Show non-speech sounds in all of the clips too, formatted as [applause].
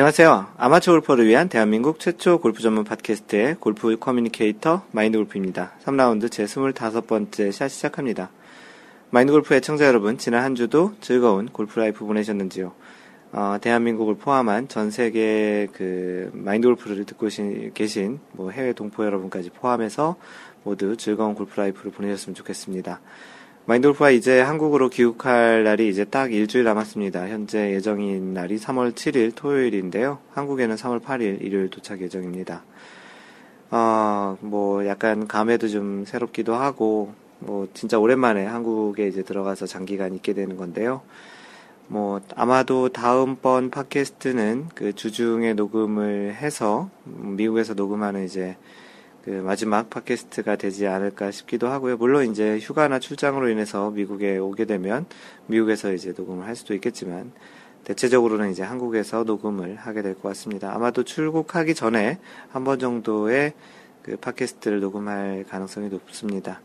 안녕하세요. 아마추어 골퍼를 위한 대한민국 최초 골프 전문 팟캐스트의 골프 communicator 마인드 골프입니다. 3라운드 제 25번째 샷 시작합니다. 마인드 골프 애청자 여러분, 지난 한 주도 즐거운 골프 life 보내셨는지요? 어, 대한민국을 포함한 전 세계 그 마인드 골프를 듣고 계신 뭐 해외 동포 여러분까지 포함해서 모두 즐거운 골프 life를 보내셨으면 좋겠습니다. 마인드 골프가 이제 한국으로 귀국할 날이 이제 딱 일주일 남았습니다. 현재 예정인 날이 3월 7일 토요일인데요. 한국에는 3월 8일 일요일 도착 예정입니다. 어, 뭐 약간 감회도 좀 새롭기도 하고, 뭐 진짜 오랜만에 한국에 이제 들어가서 장기간 있게 되는 건데요. 뭐 아마도 다음번 팟캐스트는 그 주중에 녹음을 해서 미국에서 녹음하는 이제 그 마지막 팟캐스트가 되지 않을까 싶기도 하고요. 물론 이제 휴가나 출장으로 인해서 미국에 오게 되면 미국에서 이제 녹음을 할 수도 있겠지만 대체적으로는 이제 한국에서 녹음을 하게 될 것 같습니다. 아마도 출국하기 전에 한 번 정도의 그 팟캐스트를 녹음할 가능성이 높습니다.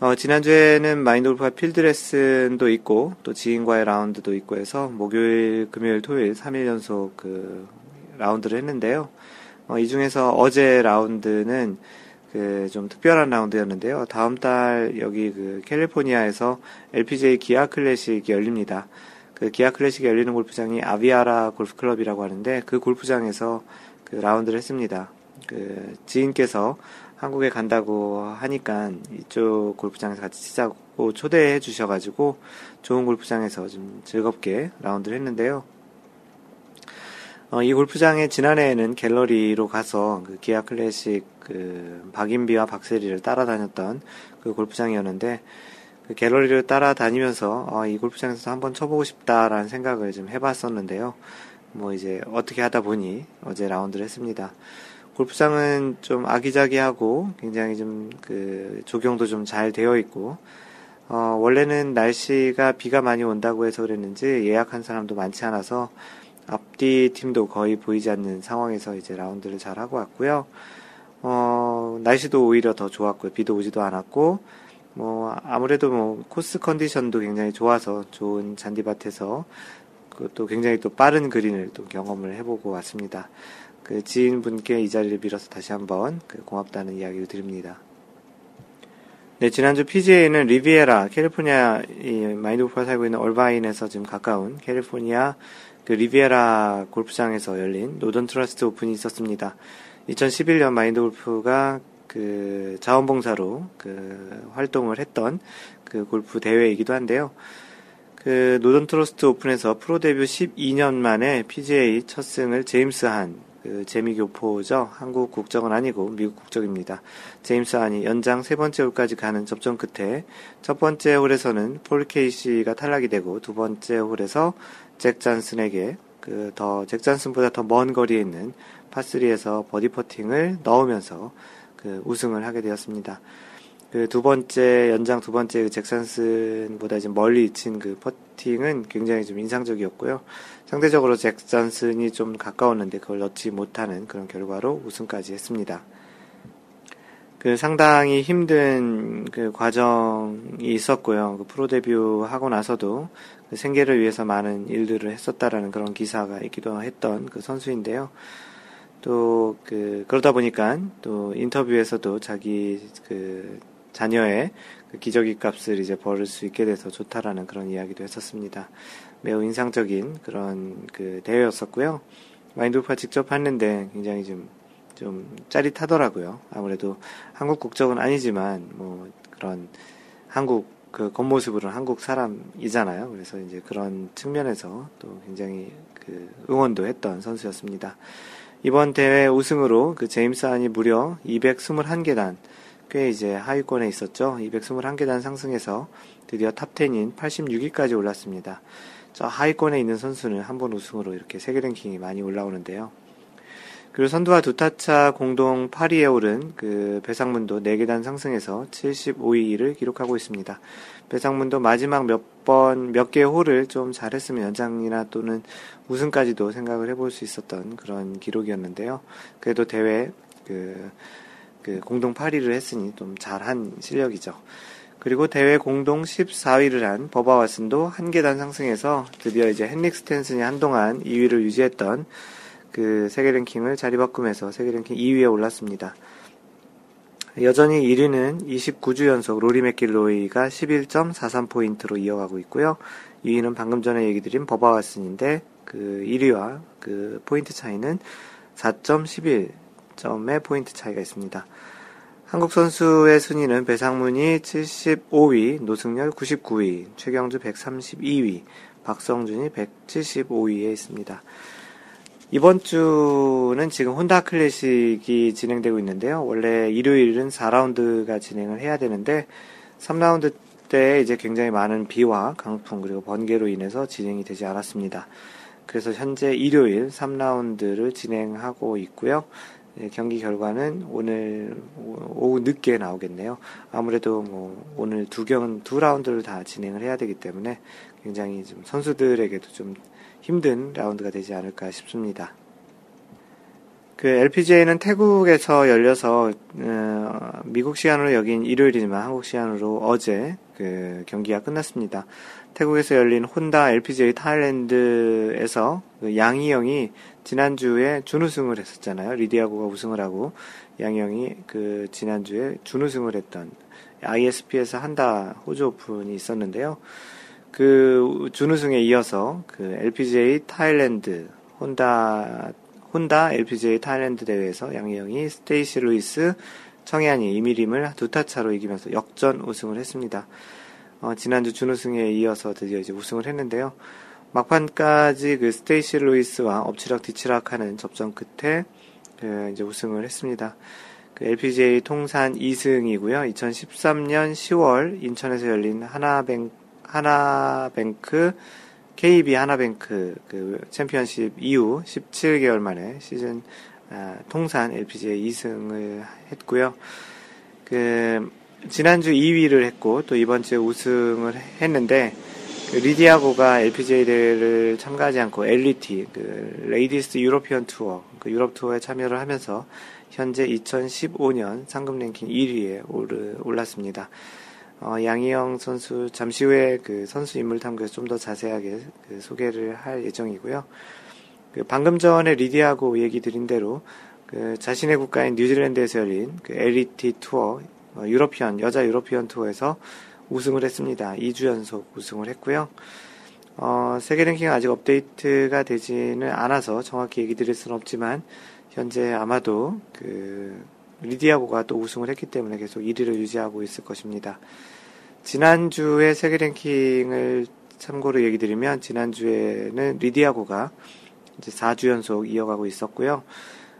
어, 지난주에는 마인드 골프와 필드 레슨도 있고 또 지인과의 라운드도 있고 해서 목요일, 금요일, 토요일 3일 연속 그 라운드를 했는데요. 어, 이 중에서 어제 라운드는 그 좀 특별한 라운드였는데요. 다음 달 여기 그 캘리포니아에서 LPGA 기아 클래식이 열립니다. 그 기아 클래식이 열리는 골프장이 아비아라 골프클럽이라고 하는데 그 골프장에서 그 라운드를 했습니다. 그 지인께서 한국에 간다고 하니까 이쪽 골프장에서 같이 치자고 초대해 주셔가지고 좋은 골프장에서 좀 즐겁게 라운드를 했는데요. 어, 이 골프장에 지난해에는 갤러리로 가서 그 기아 클래식 그 박인비와 박세리를 따라다녔던 그 골프장이었는데 그 갤러리를 따라다니면서 어, 이 골프장에서 한번 쳐보고 싶다라는 생각을 좀 해봤었는데요. 뭐 이제 어떻게 하다 보니 어제 라운드를 했습니다. 골프장은 좀 아기자기하고 굉장히 좀 그 조경도 좀 잘 되어 있고 어, 원래는 날씨가 비가 많이 온다고 해서 그랬는지 예약한 사람도 많지 않아서 앞뒤 팀도 거의 보이지 않는 상황에서 이제 라운드를 잘 하고 왔고요. 어, 날씨도 오히려 더 좋았고요. 비도 오지도 않았고, 뭐, 아무래도 뭐, 코스 컨디션도 굉장히 좋아서 좋은 잔디밭에서 그것도 굉장히 또 빠른 그린을 또 경험을 해보고 왔습니다. 그 지인분께 이 자리를 빌어서 다시 한번 그 고맙다는 이야기를 드립니다. 네, 지난주 PGA는 리비에라, 캘리포니아, 이 마인드 골프가 살고 있는 얼바인에서 지금 가까운 캘리포니아 그 리비에라 골프장에서 열린 노던 트러스트 오픈이 있었습니다. 2011년 마인드 골프가 그 자원봉사로 그 활동을 했던 그 골프 대회이기도 한데요. 그 노던 트러스트 오픈에서 프로 데뷔 12년 만에 PGA 첫 승을 제임스 한, 그 재미교포죠. 한국 국적은 아니고 미국 국적입니다. 제임스 한이 연장 세 번째 홀까지 가는 접전 끝에 첫 번째 홀에서는 폴 케이시가 탈락이 되고 두 번째 홀에서 잭 잔슨에게 그 더 잭 잔슨보다 더 먼 거리에 있는 파3에서 버디 퍼팅을 넣으면서 그 우승을 하게 되었습니다. 그 두 번째 연장 두 번째 그 잭산슨보다 이제 멀리 친 그 퍼팅은 굉장히 좀 인상적이었고요. 상대적으로 잭산슨이 좀 가까웠는데 그걸 넣지 못하는 그런 결과로 우승까지 했습니다. 그 상당히 힘든 그 과정이 있었고요. 그 프로 데뷔하고 나서도 그 생계를 위해서 많은 일들을 했었다라는 그런 기사가 있기도 했던 그 선수인데요. 또 그 그러다 보니까 또 인터뷰에서도 자기 그 자녀의 그 기저귀 값을 이제 벌을 수 있게 돼서 좋다라는 그런 이야기도 했었습니다. 매우 인상적인 그런 그 대회였었고요. 마인드오프가 직접 했는데 굉장히 좀, 좀 짜릿하더라고요. 아무래도 한국 국적은 아니지만 뭐 그런 한국 그 겉모습으로는 한국 사람이잖아요. 그래서 이제 그런 측면에서 또 굉장히 그 응원도 했던 선수였습니다. 이번 대회 우승으로 그 제임스 한이 무려 221계단, 꽤 이제 하위권에 있었죠. 221계단 상승해서 드디어 top 100인 86위까지 올랐습니다. 저 하위권에 있는 선수는 한 번 우승으로 이렇게 세계 랭킹이 많이 올라오는데요. 그리고 선두와 두 타차 공동 8위에 오른 그 배상문도 4계단 상승해서 75위를 기록하고 있습니다. 배상문도 마지막 몇 번, 몇 개의 홀을 좀 잘했으면 연장이나 또는 우승까지도 생각을 해볼 수 있었던 그런 기록이었는데요. 그래도 대회 그, 그 공동 8위를 했으니 좀 잘한 실력이죠. 그리고 대회 공동 14위를 한 버바 왓슨도 한 계단 상승해서 드디어 이제 헨릭 스탠슨이 한동안 2위를 유지했던 그 세계 랭킹을 자리바꾸면서 세계 랭킹 2위에 올랐습니다. 여전히 1위는 29주 연속 로리 맥길로이가 11.43포인트로 이어가고 있고요. 2위는 방금 전에 얘기 드린 버바 왓슨인데 그 1위와 그 포인트 차이는 4.11점의 포인트 차이가 있습니다. 한국 선수의 순위는 배상문이 75위, 노승열 99위, 최경주 132위, 박성준이 175위에 있습니다. 이번 주는 지금 혼다 클래식이 진행되고 있는데요. 원래 일요일은 4라운드가 진행을 해야 되는데 3라운드 때 이제 굉장히 많은 비와 강풍 그리고 번개로 인해서 진행이 되지 않았습니다. 그래서 현재 일요일 3라운드를 진행하고 있고요. 네, 경기 결과는 오늘 오후 늦게 나오겠네요. 아무래도 뭐 오늘 두 경, 두 라운드를 다 진행을 해야 되기 때문에 굉장히 좀 선수들에게도 좀 힘든 라운드가 되지 않을까 싶습니다. 그 LPGA는 태국에서 열려서 어, 미국 시간으로 여긴 일요일이지만 한국 시간으로 어제 그 경기가 끝났습니다. 태국에서 열린 혼다 LPGA 타일랜드에서 그 양희영이 지난주에 준우승을 했었잖아요. 리디아고가 우승을 하고 양희영이 그 지난주에 준우승을 했던 ISPS 한다 호주 오픈이 있었는데요. 그 준우승에 이어서 그 LPGA 타일랜드 혼다 혼다 LPGA 타일랜드 대회에서 양희영이 스테이시 루이스 청야니 이미림을 두 타 차로 이기면서 역전 우승을 했습니다. 어, 지난주 준우승에 이어서 드디어 이제 우승을 했는데요. 막판까지 그 스테이시 루이스와 엎치락 뒤치락 하는 접전 끝에 그 이제 우승을 했습니다. 그 LPGA 통산 2승이고요. 2013년 10월 인천에서 열린 하나뱅, 하나뱅크, KB 하나뱅크 그 챔피언십 이후 17개월 만에 시즌 아, 통산 LPGA 2승을 했고요. 그 지난주 2위를 했고 또 이번 주에 우승을 했는데 그 리디아고가 LPGA 대회를 참가하지 않고 LET 그 Ladies European Tour 그 유럽 투어에 참여를 하면서 현재 2015년 상금 랭킹 1위에 올랐습니다. 어, 양희영 선수 잠시 후에 그 선수 인물 탐구에서 좀 더 자세하게 그 소개를 할 예정이고요. 그 방금 전에 리디아고 얘기 드린 대로 그 자신의 국가인 뉴질랜드에서 열린 그 LET 투어 어, European 여자 European 투어에서 우승을 했습니다. 2주 연속 우승을 했고요. 어, 세계 랭킹 아직 업데이트가 되지는 않아서 정확히 얘기 드릴 수는 없지만 현재 아마도 그 리디아고가 또 우승을 했기 때문에 계속 1위를 유지하고 있을 것입니다. 지난주에 세계 랭킹을 참고로 얘기 드리면 지난주에는 리디아고가 이제 4주 연속 이어가고 있었고요.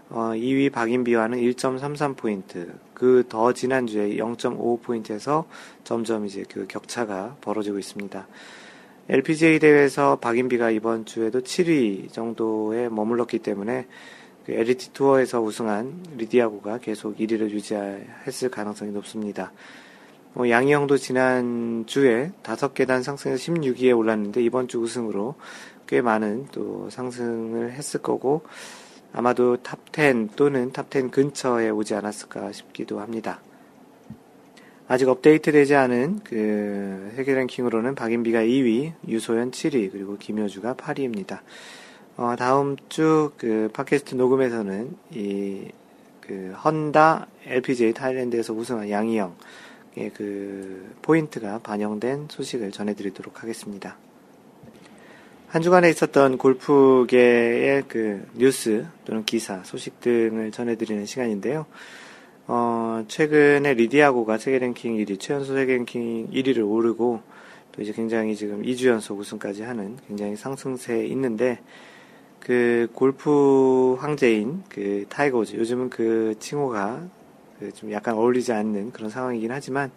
어, 2위 박인비와는 1.33포인트, 그 더 지난주에 0.55포인트에서 점점 이제 그 격차가 벌어지고 있습니다. LPGA 대회에서 박인비가 이번 주에도 7위 정도에 머물렀기 때문에 그 LET 투어에서 우승한 리디아고가 계속 1위를 유지했을 가능성이 높습니다. 뭐 양희영도 지난 주에 5계단 상승해서 16위에 올랐는데 이번 주 우승으로 꽤 많은 또 상승을 했을 거고 아마도 top 10 또는 top 10 근처에 오지 않았을까 싶기도 합니다. 아직 업데이트 되지 않은 그 세계 랭킹으로는 박인비가 2위, 유소연 7위, 그리고 김효주가 8위입니다. 어, 다음 주 그 팟캐스트 녹음에서는 이 그 혼다 LPGA 타일랜드에서 우승한 양희영의 그 포인트가 반영된 소식을 전해드리도록 하겠습니다. 한 주간에 있었던 골프계의 그 뉴스 또는 기사, 소식 등을 전해드리는 시간인데요. 어, 최근에 리디아고가 세계 랭킹 1위, 최연소 세계 랭킹 1위를 오르고 또 이제 굉장히 지금 2주 연속 우승까지 하는 굉장히 상승세에 있는데 그 골프 황제인 그 타이거 우즈 요즘은 그 칭호가 그 좀 약간 어울리지 않는 그런 상황이긴 하지만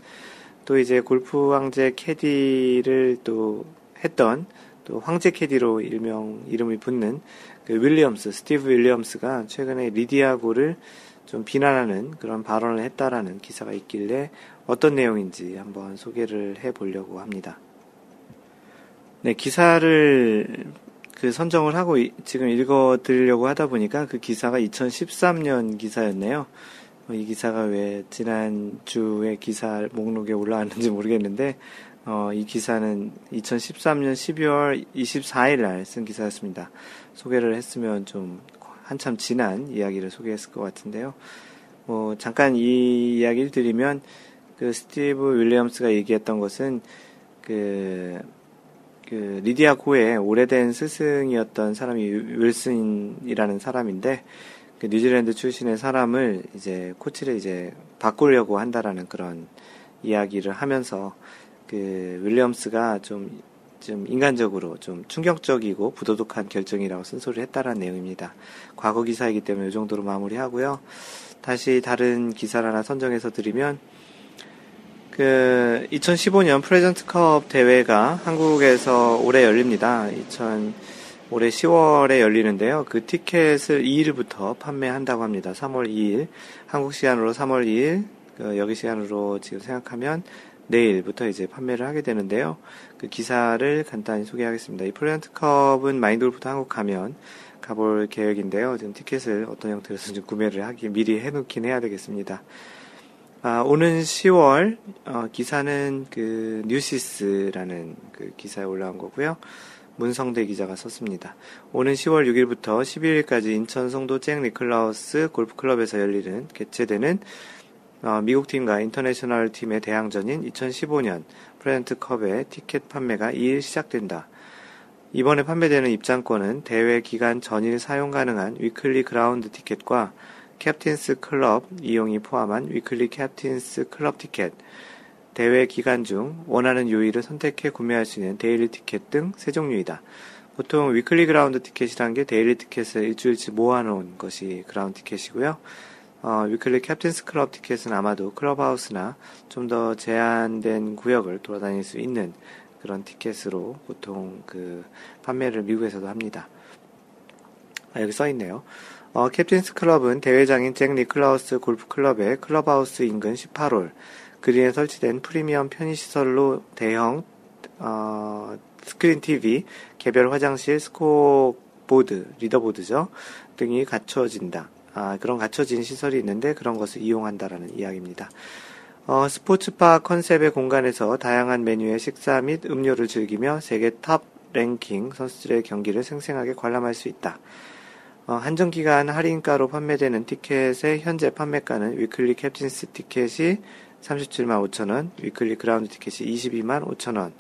또 이제 골프 황제 캐디를 또 했던 또 황제 캐디로 일명 이름이 붙는 그 윌리엄스, 스티브 윌리엄스가 최근에 리디아고를 좀 비난하는 그런 발언을 했다라는 기사가 있길래 어떤 내용인지 한번 소개를 해 보려고 합니다. 네, 기사를 그 선정을 하고 지금 읽어 드리려고 하다 보니까 그 기사가 2013년 기사였네요. 어, 이 기사가 왜 지난주에 기사 목록에 올라왔는지 모르겠는데, 어, 이 기사는 2013년 12월 24일 날 쓴 기사였습니다. 소개를 했으면 좀 한참 지난 이야기를 소개했을 것 같은데요. 뭐, 잠깐 이 이야기를 드리면, 그 스티브 윌리엄스가 얘기했던 것은, 그, 그 리디아 고의 오래된 스승이었던 사람이 윌슨이라는 사람인데 그 뉴질랜드 출신의 사람을 이제 코치를 이제 바꾸려고 한다라는 그런 이야기를 하면서 그 윌리엄스가 좀, 좀 인간적으로 좀 충격적이고 부도덕한 결정이라고 쓴소리를 했다라는 내용입니다. 과거 기사이기 때문에 이 정도로 마무리하고요. 다시 다른 기사를 하나 선정해서 드리면 그 2015년 프레젠트컵 대회가 한국에서 올해 열립니다. 2000 올해 10월에 열리는데요. 그 티켓을 2일부터 판매한다고 합니다. 3월 2일 한국 시간으로 3월 2일 그 여기 시간으로 지금 생각하면 내일부터 이제 판매를 하게 되는데요. 그 기사를 간단히 소개하겠습니다. 이 프레젠트컵은 마인드골프도 한국 가면 가볼 계획인데요. 지금 티켓을 어떤 형태로 좀 구매를 하기 미리 해놓긴 해야 되겠습니다. 아, 오는 10월 어, 기사는 그 뉴시스라는 그 기사에 올라온 거고요. 문성대 기자가 썼습니다. 오는 10월 6일부터 11일까지 인천 송도 잭 니클라우스 골프클럽에서 열리는 개최되는 어, 미국 팀과 인터내셔널 팀의 대항전인 2015년 프레지던츠 컵의 티켓 판매가 2일 시작된다. 이번에 판매되는 입장권은 대회 기간 전일 사용 가능한 weekly 그라운드 티켓과 Captain's Club 이용이 포함한 weekly Captain's Club 티켓, 대회 기간 중 원하는 요일을 선택해 구매할 수 있는 daily 티켓 등 세 종류이다. 보통 weekly 그라운드 티켓이라는 게 daily 티켓을 일주일치 모아놓은 것이 그라운드 티켓이고요. 어, weekly Captain's Club 티켓은 아마도 클럽하우스나 좀 더 제한된 구역을 돌아다닐 수 있는 그런 티켓으로 보통 그 판매를 미국에서도 합니다. 아, 여기 써 있네요. 어, Captain's Club은 대회장인 잭 니클라우스 골프 클럽의 클럽하우스 인근 18홀 그린에 설치된 프리미엄 편의시설로 대형 어, 스크린 TV, 개별 화장실, 스코어 보드, leaderboard죠 등이 갖춰진다. 아, 그런 갖춰진 시설이 있는데 그런 것을 이용한다라는 이야기입니다. 어, 스포츠바 concept의 공간에서 다양한 메뉴의 식사 및 음료를 즐기며 세계 top 랭킹 선수들의 경기를 생생하게 관람할 수 있다. 어, 한정기간 할인가로 판매되는 티켓의 현재 판매가는 weekly Captain's 티켓이 37만 5천원, weekly 그라운드 티켓이 22만 5천원,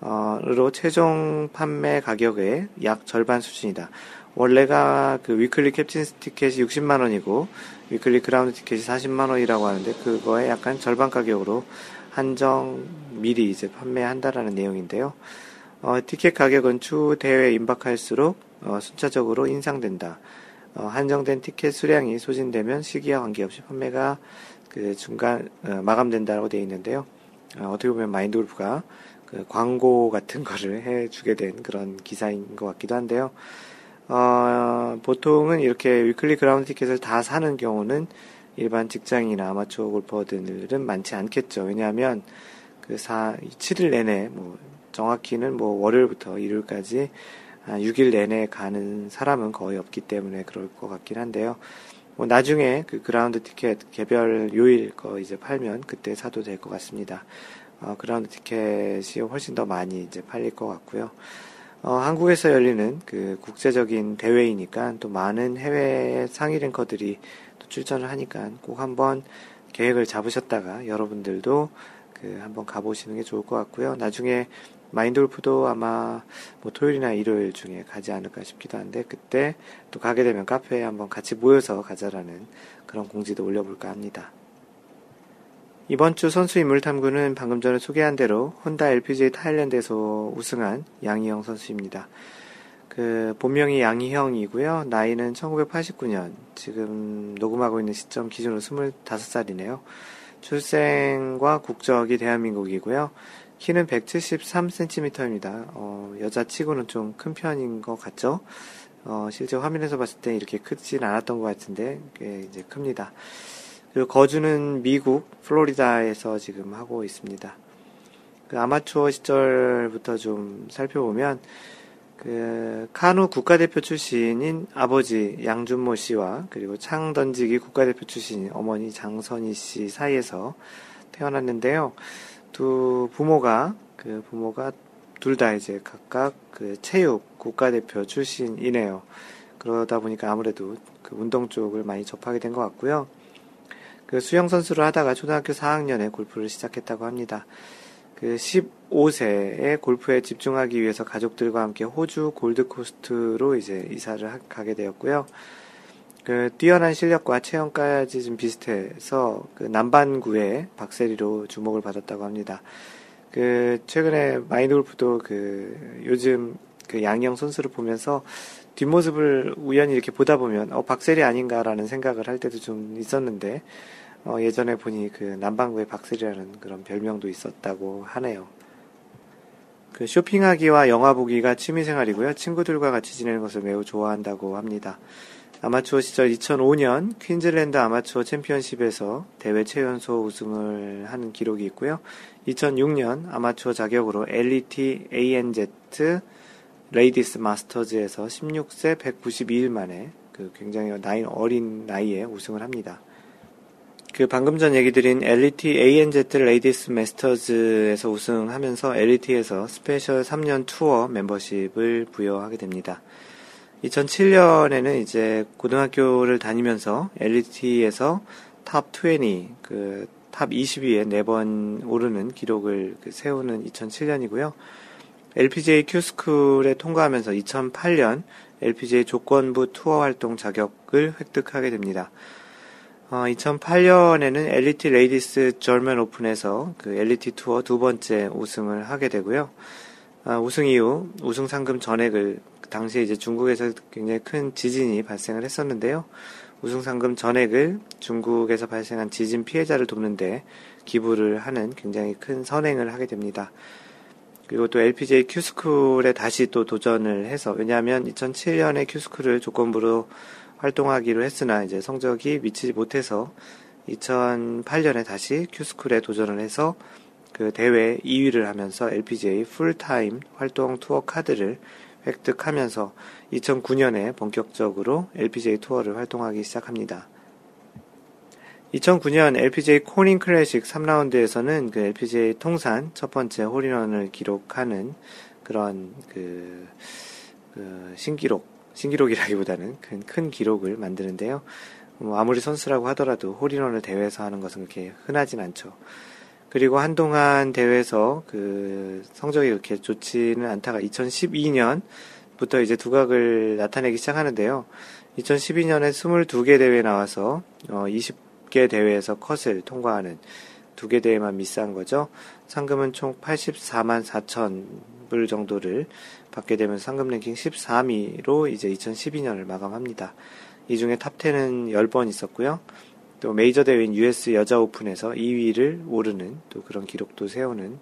어, 로 최종 판매 가격의 약 절반 수준이다. 원래가 그 weekly Captain's 티켓이 60만 원이고 weekly 그라운드 티켓이 40만 원이라고 하는데 그거에 약간 절반 가격으로 한정 미리 이제 판매한다라는 내용인데요. 어, 티켓 가격은 추후 대회에 임박할수록 어, 순차적으로 인상된다. 어, 한정된 티켓 수량이 소진되면 시기와 관계없이 판매가 그 중간 어, 마감된다고 되어 있는데요. 어, 어떻게 보면 마인드 골프가 그 광고 같은 거를 [laughs] 해주게 된 그런 기사인 것 같기도 한데요. 어, 보통은 이렇게 weekly 그라운드 티켓을 다 사는 경우는 일반 직장이나 아마추어 골퍼들은 많지 않겠죠. 왜냐하면 그 4, 7일 내내 뭐 정확히는 뭐 월요일부터 일요일까지 6일 내내 가는 사람은 거의 없기 때문에 그럴 것 같긴 한데요. 뭐 나중에 그 그라운드 티켓 개별 요일 거 이제 팔면 그때 사도 될 것 같습니다. 어, 그라운드 티켓이 훨씬 더 많이 이제 팔릴 것 같고요. 어, 한국에서 열리는 그 국제적인 대회이니까 또 많은 해외 상위 랭커들이 또 출전을 하니까 꼭 한번 계획을 잡으셨다가 여러분들도 그 한번 가보시는 게 좋을 것 같고요. 나중에 마인돌프도 아마 뭐 토요일이나 일요일 중에 가지 않을까 싶기도 한데 그때 또 가게 되면 카페에 한번 같이 모여서 가자라는 그런 공지도 올려볼까 합니다. 이번 주 선수 인물 탐구는 방금 전에 소개한 대로 혼다 LPGA 타일랜드에서 우승한 양희영 선수입니다. 그 본명이 양희형이고요. 나이는 1989년. 지금 녹음하고 있는 시점 기준으로 25살이네요. 출생과 국적이 대한민국이고요. 키는 173cm입니다. 어, 여자 치고는 좀 큰 편인 것 같죠? 어, 실제 화면에서 봤을 때 이렇게 크진 않았던 것 같은데, 꽤 이제 큽니다. 그리고 거주는 미국, 플로리다에서 지금 하고 있습니다. 그 아마추어 시절부터 좀 살펴보면, 그 카누 국가대표 출신인 아버지 양준모 씨와 그리고 창 던지기 국가대표 출신인 어머니 장선희 씨 사이에서 태어났는데요. 두 부모가 그 부모가 둘 다 이제 각각 그 체육 국가대표 출신이네요. 그러다 보니까 아무래도 그 운동 쪽을 많이 접하게 된 것 같고요. 그 수영 선수를 하다가 초등학교 4학년에 골프를 시작했다고 합니다. 그 15세에 골프에 집중하기 위해서 가족들과 함께 호주 골드코스트로 이제 이사를 하, 가게 되었고요. 그 뛰어난 실력과 체형까지 좀 비슷해서 그 남반구의 박세리로 주목을 받았다고 합니다. 그 최근에 마인드 골프도 그 요즘 그 양영 선수를 보면서 뒷모습을 우연히 이렇게 보다 보면 어 박세리 아닌가라는 생각을 할 때도 좀 있었는데 어, 예전에 보니 그 남반구의 박세리라는 그런 별명도 있었다고 하네요. 그 쇼핑하기와 영화 보기가 취미생활이고요. 친구들과 같이 지내는 것을 매우 좋아한다고 합니다. 아마추어 시절 2005년 퀸즐랜드 아마추어 챔피언십에서 대회 최연소 우승을 하는 기록이 있고요. 2006년 아마추어 자격으로 LET ANZ 레이디스 마스터즈에서 16세 192일 만에 그 굉장히 나이 어린 나이에 우승을 합니다. 그 방금 전 얘기 드린 LET ANZ 레이디스 마스터즈에서 우승하면서 LET에서 special 3년 투어 멤버십을 부여하게 됩니다. 2007년에는 이제 고등학교를 다니면서 LET에서 top 20, 그 top 20위에 4번 오르는 기록을 그 세우는 2007년이고요. LPGA Q-School에 통과하면서 2008년 LPGA 조건부 투어 활동 자격을 획득하게 됩니다. 어, 2008년에는 LET 레이디스 저먼 오픈에서 그 LET 투어 두 번째 우승을 하게 되고요. 어, 우승 이후 우승 상금 전액을 당시에 이제 중국에서 굉장히 큰 지진이 발생을 했었는데요. 우승 상금 전액을 중국에서 발생한 지진 피해자를 돕는데 기부를 하는 굉장히 큰 선행을 하게 됩니다. 그리고 또 LPGA Q-School에 다시 또 도전을 해서 왜냐하면 2007년에 Q-School을 조건부로 활동하기로 했으나 이제 성적이 미치지 못해서 2008년에 다시 큐스쿨에 도전을 해서 그 대회 2위를 하면서 LPGA 풀타임 활동 투어 카드를 획득하면서 2009년에 본격적으로 LPGA 투어를 활동하기 시작합니다. 2009년 LPGA 코닝 클래식 3라운드에서는 그 LPGA 통산 첫 번째 홀인원을 기록하는 그런 그, 그 신기록, 신기록이라기보다는 큰, 큰 기록을 만드는데요. 뭐 아무리 선수라고 하더라도 홀인원을 대회에서 하는 것은 그렇게 흔하진 않죠. 그리고 한동안 대회에서 그 성적이 그렇게 좋지는 않다가 2012년부터 이제 두각을 나타내기 시작하는데요. 2012년에 22개 대회에 나와서 어 20개 대회에서 컷을 통과하는 두 개 대회만 미스한 거죠. 상금은 총 84만 4천 불 정도를 받게 되면서 상금 랭킹 13위로 이제 2012년을 마감합니다. 이 중에 탑10은 10번 있었고요. 또 메이저 대회인 US 여자 오픈에서 2위를 오르는 또 그런 기록도 세우는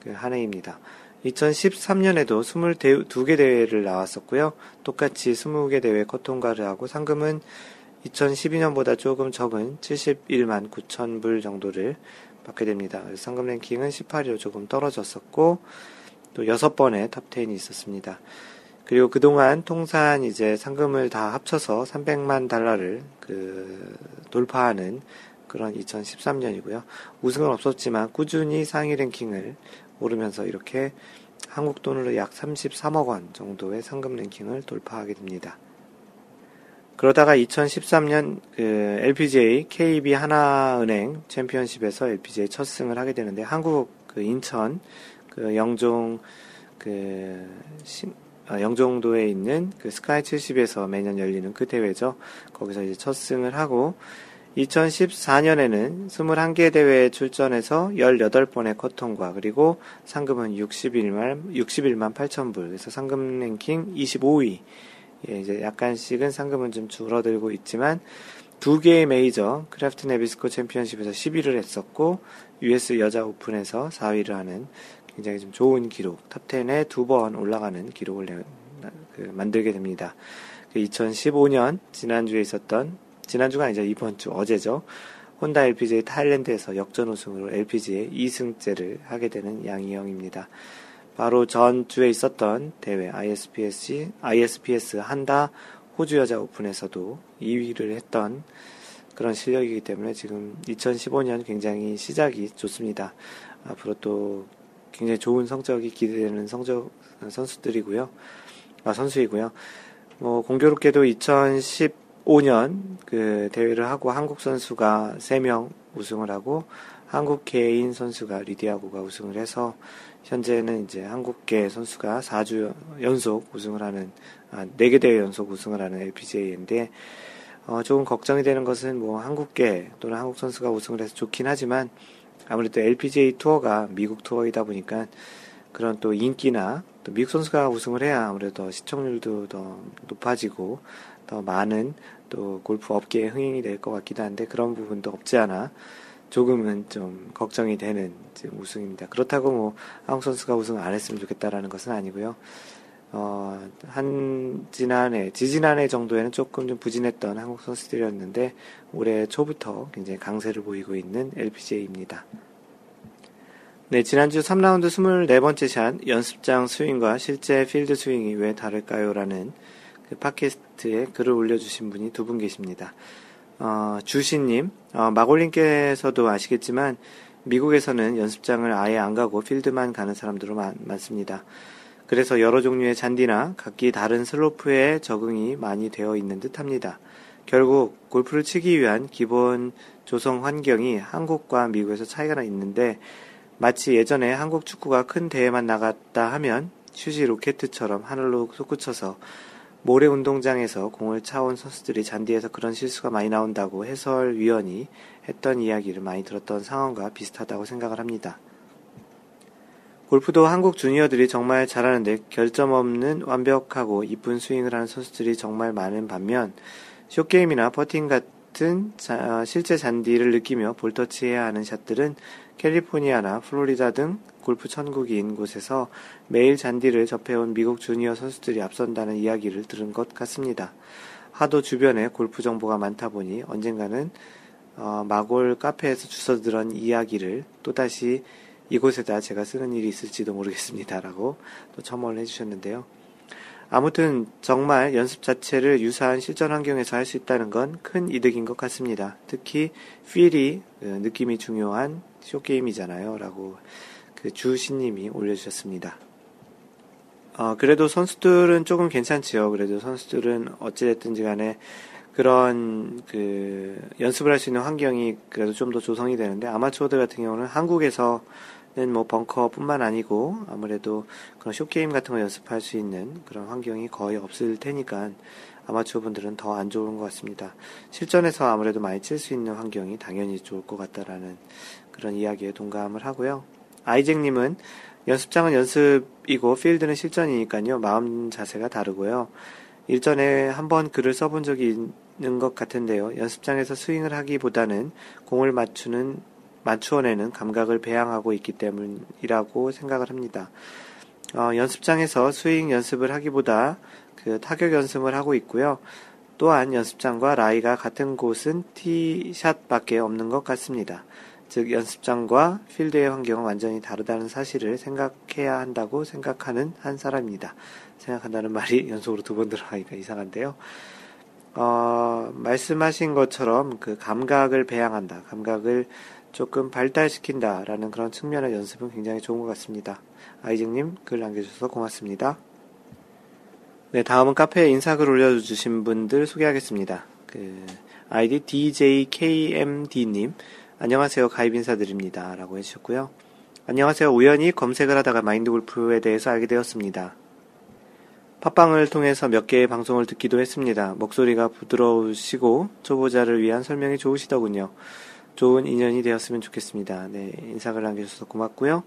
그 한 해입니다. 2013년에도 22개 대회를 나왔었고요. 똑같이 20개 대회 컷통과를 하고 상금은 2012년보다 조금 적은 71만 9천 불 정도를 받게 됩니다. 상금 랭킹은 18위로 조금 떨어졌었고 또 6번의 탑10이 있었습니다. 그리고 그동안 통산 이제 상금을 다 합쳐서 300만 달러를 그 돌파하는 그런 2013년이고요. 우승은 없었지만 꾸준히 상위 랭킹을 오르면서 이렇게 한국 돈으로 약 33억 원 정도의 상금 랭킹을 돌파하게 됩니다. 그러다가 2013년 그 LPGA KB 하나은행 챔피언십에서 LPGA 첫 승을 하게 되는데 한국 그 인천 그 영종 그 신, 어, 영종도에 있는 그 스카이 70에서 매년 열리는 그 대회죠. 거기서 이제 첫 승을 하고 2014년에는 21개 대회에 출전해서 18번의 컷통과 그리고 상금은 61만 61만 8천 불. 그래서 상금 랭킹 25위. 예, 이제 약간씩은 상금은 좀 줄어들고 있지만 두 개의 메이저 크래프트 나비스코 챔피언십에서 11위를 했었고 US 여자 오픈에서 4위를 하는 굉장히 좀 좋은 기록, 탑10에 두 번 올라가는 기록을 내, 그, 만들게 됩니다. 그 2015년 지난주에 있었던 지난주가 아니죠 이번 주 어제죠. 혼다 LPGA 타일랜드에서 역전 우승으로 LPGA 2승째를 하게 되는 양희영입니다. 바로 전주에 있었던 대회 ISPS, ISPS 한다 호주 여자 오픈에서도 2위를 했던 그런 실력이기 때문에 지금 2015년 굉장히 시작이 좋습니다. 앞으로 또 굉장히 좋은 성적이 기대되는 성적 선수들이고요. 아, 선수이고요. 뭐 공교롭게도 2015년 그 대회를 하고 한국 선수가 3명 우승을 하고 한국 개인 선수가 리디아고가 우승을 해서 현재는 이제 한국계 선수가 4주 연속 우승을 하는 아, 4개 대회 연속 우승을 하는 LPGA인데 어, 조금 걱정이 되는 것은 뭐 한국계 또는 한국 선수가 우승을 해서 좋긴 하지만 아무래도 LPGA 투어가 미국 투어이다 보니까 그런 또 인기나 또 미국 선수가 우승을 해야 아무래도 시청률도 더 높아지고 더 많은 또 골프 업계에 흥행이 될 것 같기도 한데 그런 부분도 없지 않아 조금은 좀 걱정이 되는 우승입니다. 그렇다고 뭐 한국 선수가 우승 안 했으면 좋겠다라는 것은 아니고요. 어, 한, 지난해, 지지난해 정도에는 조금 좀 부진했던 한국 선수들이었는데, 올해 초부터 굉장히 강세를 보이고 있는 LPGA입니다. 네, 지난주 3라운드 24번째 샷, 연습장 스윙과 실제 필드 스윙이 왜 다를까요? 라는 그 팟캐스트에 글을 올려주신 분이 두 분 계십니다. 어, 주신님, 어, 마골님께서도 아시겠지만, 미국에서는 연습장을 아예 안 가고 필드만 가는 사람들도 많, 많습니다. 그래서 여러 종류의 잔디나 각기 다른 슬로프에 적응이 많이 되어 있는 듯 합니다. 결국 골프를 치기 위한 기본 조성 환경이 한국과 미국에서 차이가 있는데 마치 예전에 한국 축구가 큰 대회만 나갔다 하면 슈지 로켓처럼 하늘로 솟구쳐서 모래 운동장에서 공을 차온 선수들이 잔디에서 그런 실수가 많이 나온다고 해설위원이 했던 이야기를 많이 들었던 상황과 비슷하다고 생각을 합니다. 골프도 한국 주니어들이 정말 잘하는데 결점 없는 완벽하고 이쁜 스윙을 하는 선수들이 정말 많은 반면 쇼게임이나 퍼팅 같은 자, 실제 잔디를 느끼며 볼터치해야 하는 샷들은 캘리포니아나 플로리다 등 골프 천국인 곳에서 매일 잔디를 접해온 미국 주니어 선수들이 앞선다는 이야기를 들은 것 같습니다. 하도 주변에 골프 정보가 많다 보니 언젠가는 어, 마골 카페에서 주워들은 이야기를 또다시 이곳에다 제가 쓰는 일이 있을지도 모르겠습니다. 라고 또 첨언을 해주셨는데요. 아무튼 정말 연습 자체를 유사한 실전 환경에서 할 수 있다는 건 큰 이득인 것 같습니다. 특히 필이 그 느낌이 중요한 쇼게임이잖아요. 라고 그 주신님이 올려주셨습니다. 어, 그래도 선수들은 조금 괜찮지요. 그래도 선수들은 어찌됐든지 간에 그런 그 연습을 할 수 있는 환경이 그래도 좀 더 조성이 되는데 아마추어들 같은 경우는 한국에서 뭐 벙커뿐만 아니고 아무래도 그런 쇼게임 같은 거 연습할 수 있는 그런 환경이 거의 없을 테니까 아마추어 분들은 더 안 좋은 것 같습니다. 실전에서 아무래도 많이 칠 수 있는 환경이 당연히 좋을 것 같다라는 그런 이야기에 동감을 하고요. 아이잭님은 연습장은 연습이고 필드는 실전이니까요. 마음 자세가 다르고요. 일전에 한번 글을 써본 적이 있는 것 같은데요. 연습장에서 스윙을 하기보다는 공을 맞추는 맞추어내는 감각을 배양하고 있기 때문이라고 생각을 합니다. 어, 연습장에서 스윙 연습을 하기보다 그 타격 연습을 하고 있고요. 또한 연습장과 라이가 같은 곳은 티샷밖에 없는 것 같습니다. 즉 연습장과 필드의 환경은 완전히 다르다는 사실을 생각해야 한다고 생각하는 한 사람입니다. 생각한다는 말이 [laughs] 연속으로 두 번 들어가니까 이상한데요. 어, 말씀하신 것처럼 그 감각을 배양한다. 감각을 조금 발달시킨다라는 그런 측면의 연습은 굉장히 좋은 것 같습니다. 아이징님 글 남겨주셔서 고맙습니다. 네, 다음은 카페에 인사글 올려주신 분들 소개하겠습니다. 그, 아이디 DJKMD님, 안녕하세요. 가입 인사드립니다. 라고 해주셨고요. 안녕하세요. 우연히 검색을 하다가 마인드 골프에 대해서 알게 되었습니다. 팟빵을 통해서 몇 개의 방송을 듣기도 했습니다. 목소리가 부드러우시고 초보자를 위한 설명이 좋으시더군요. 좋은 인연이 되었으면 좋겠습니다. 네, 인사글 남겨주셔서 고맙고요.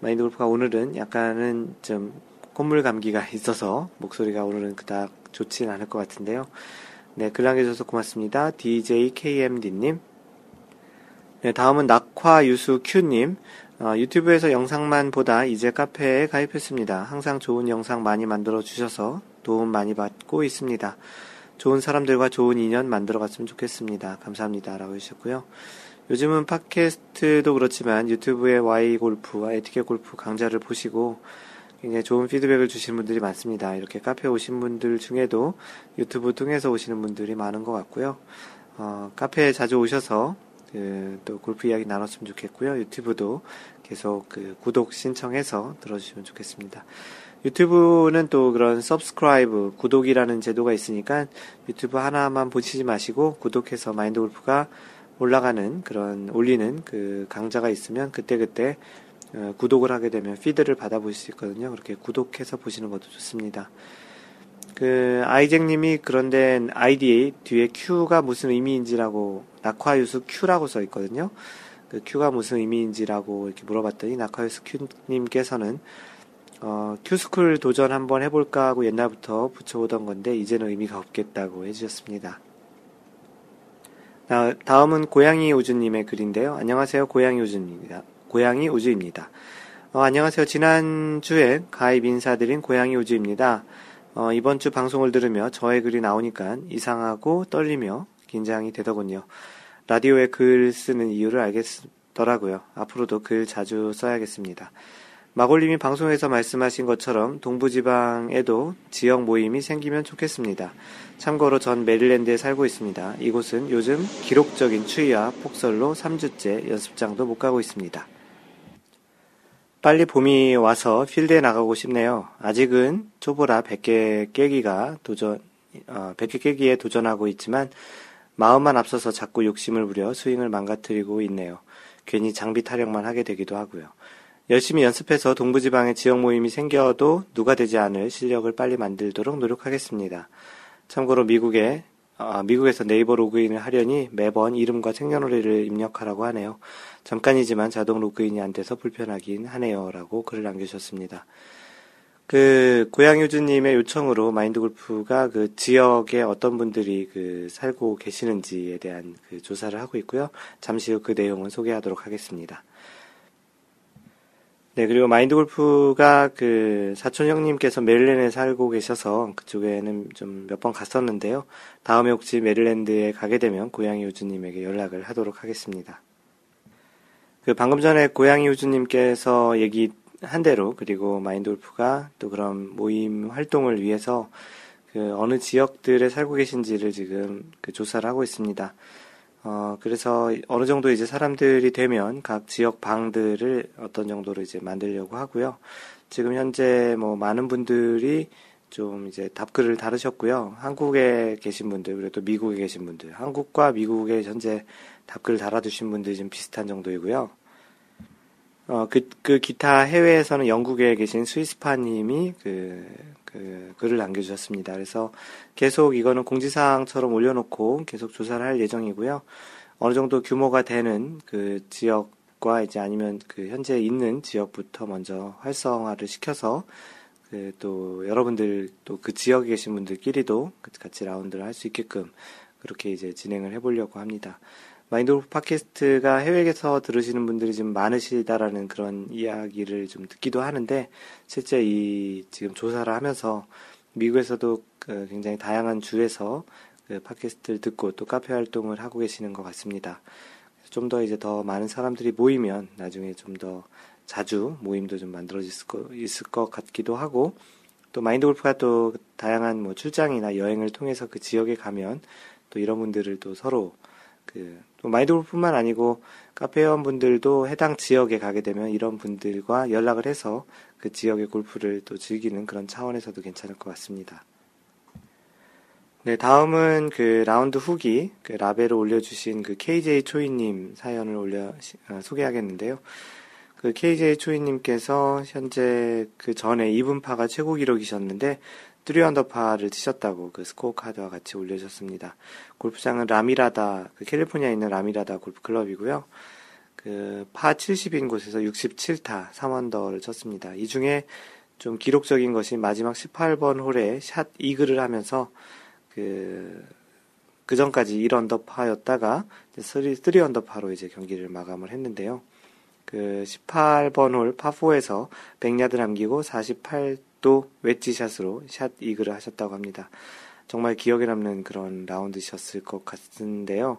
마인드 골프가 오늘은 약간은 좀 콧물 감기가 [laughs] 있어서 목소리가 오늘은 그닥 좋지는 않을 것 같은데요. 네, 글 남겨주셔서 고맙습니다. DJKMD님. 네, 다음은 낙화유수Q님. 어, 유튜브에서 영상만 보다 이제 카페에 가입했습니다. 항상 좋은 영상 많이 만들어 주셔서 도움 많이 받고 있습니다. 좋은 사람들과 좋은 인연 만들어 갔으면 좋겠습니다. 감사합니다. 라고 해주셨고요. 요즘은 팟캐스트도 그렇지만 유튜브의 Y 골프와 에티켓 골프 강좌를 보시고 굉장히 좋은 피드백을 주시는 분들이 많습니다. 이렇게 카페 오신 분들 중에도 유튜브 통해서 오시는 분들이 많은 것 같고요. 어, 카페에 자주 오셔서 그, 또 골프 이야기 나눴으면 좋겠고요. 유튜브도 계속 그 구독 신청해서 들어주시면 좋겠습니다. 유튜브는 또 그런 subscribe, 구독이라는 제도가 있으니까 유튜브 하나만 보시지 마시고 구독해서 마인드 골프가 올라가는 그런 올리는 그 강좌가 있으면 그때그때 어, 구독을 하게 되면 feed를 받아보실 수 있거든요. 그렇게 구독해서 보시는 것도 좋습니다. 그 아이잭님이 그런데 아이디 뒤에 Q가 무슨 의미인지라고 낙화유수 Q라고 써 있거든요. 그 Q가 무슨 의미인지라고 이렇게 물어봤더니 낙화유수 Q님께서는 어, 큐스쿨 도전 한번 해볼까 하고 옛날부터 붙여오던 건데 이제는 의미가 없겠다고 해주셨습니다. 다음은 고양이 우주님의 글인데요. 안녕하세요. 고양이 우주입니다. 고양이 우주입니다. 어, 안녕하세요. 지난주에 가입 인사드린 고양이 우주입니다. 어, 이번 주 방송을 들으며 저의 글이 나오니까 이상하고 떨리며 긴장이 되더군요. 라디오에 글 쓰는 이유를 알겠더라고요. 앞으로도 글 자주 써야겠습니다. 마골님이 방송에서 말씀하신 것처럼 동부지방에도 지역 모임이 생기면 좋겠습니다. 참고로 전 메릴랜드에 살고 있습니다. 이곳은 요즘 기록적인 추위와 폭설로 3주째 연습장도 못 가고 있습니다. 빨리 봄이 와서 필드에 나가고 싶네요. 아직은 초보라 100개 깨기가 도전, 어, 100개 깨기에 도전하고 있지만 마음만 앞서서 자꾸 욕심을 부려 스윙을 망가뜨리고 있네요. 괜히 장비 타령만 하게 되기도 하고요. 열심히 연습해서 동부지방에 지역 모임이 생겨도 누가 되지 않을 실력을 빨리 만들도록 노력하겠습니다. 참고로 미국에 아, 미국에서 네이버 로그인을 하려니 매번 이름과 생년월일을 입력하라고 하네요. 잠깐이지만 자동 로그인이 안 돼서 불편하긴 하네요. 라고 글을 남겨주셨습니다. 그, 고양유주님의 요청으로 마인드골프가 그 지역에 어떤 분들이 그 살고 계시는지에 대한 그 조사를 하고 있고요. 잠시 후 그 내용은 소개하도록 하겠습니다. 네, 그리고 마인드 골프가 그 사촌 형님께서 메릴랜드에 살고 계셔서 그쪽에는 좀 몇 번 갔었는데요. 다음에 혹시 메릴랜드에 가게 되면 고양이 우주님에게 연락을 하도록 하겠습니다. 그 방금 전에 고양이 우주님께서 얘기한 대로 그리고 마인드 골프가 또 그런 모임 활동을 위해서 그 어느 지역들에 살고 계신지를 지금 그 조사를 하고 있습니다. 어, 그래서 어느 정도 이제 사람들이 되면 각 지역 방들을 어떤 정도로 이제 만들려고 하고요. 지금 현재 뭐 많은 분들이 좀 이제 답글을 다루셨고요. 한국에 계신 분들, 그리고 또 미국에 계신 분들, 한국과 미국에 현재 답글을 달아주신 분들이 좀 비슷한 정도이고요. 어, 그, 그 기타 해외에서는 영국에 계신 스위스파님이 그, 그 글을 남겨주셨습니다. 그래서 계속 이거는 공지사항처럼 올려놓고 계속 조사를 할 예정이고요. 어느 정도 규모가 되는 그 지역과 이제 아니면 그 현재 있는 지역부터 먼저 활성화를 시켜서 그 또 여러분들 또 그 지역에 계신 분들끼리도 같이 라운드를 할 수 있게끔 그렇게 이제 진행을 해보려고 합니다. 마인드골프 팟캐스트가 해외에서 들으시는 분들이 좀 많으시다라는 그런 이야기를 좀 듣기도 하는데 실제 이 지금 조사를 하면서 미국에서도 그 굉장히 다양한 주에서 그 팟캐스트를 듣고 또 카페 활동을 하고 계시는 것 같습니다. 좀 더 이제 더 많은 사람들이 모이면 나중에 좀 더 자주 모임도 좀 만들어질 수 있을 것 같기도 하고 또 마인드 골프가 또 다양한 뭐 출장이나 여행을 통해서 그 지역에 가면 또 이런 분들을 또 서로 그 마이드골프뿐만 아니고 카페 회원분들도 해당 지역에 가게 되면 이런 분들과 연락을 해서 그 지역의 골프를 또 즐기는 그런 차원에서도 괜찮을 것 같습니다. 네, 다음은 그 라운드 후기, 그 라벨을 올려주신 그 KJ 초이님 사연을 올려, 어, 소개하겠는데요. 그 KJ 초이님께서 현재 그 전에 2분파가 최고 기록이셨는데, 3 언더파를 치셨다고 그 스코어 카드와 같이 올려주셨습니다. 골프장은 라미라다, 그 캘리포니아에 있는 라미라다 골프 클럽이고요. 그 파 70인 곳에서 67타 3언더를 쳤습니다. 이 중에 좀 기록적인 것이 마지막 18번 홀에 샷 이글을 하면서 그, 그 전까지 1언더파였다가 3, 3언더파로 이제 경기를 마감을 했는데요. 그 18번 홀 파4에서 100야드 남기고 48 도 웨지샷으로 샷 이글을 하셨다고 합니다. 정말 기억에 남는 그런 라운드셨을 것 같은데요.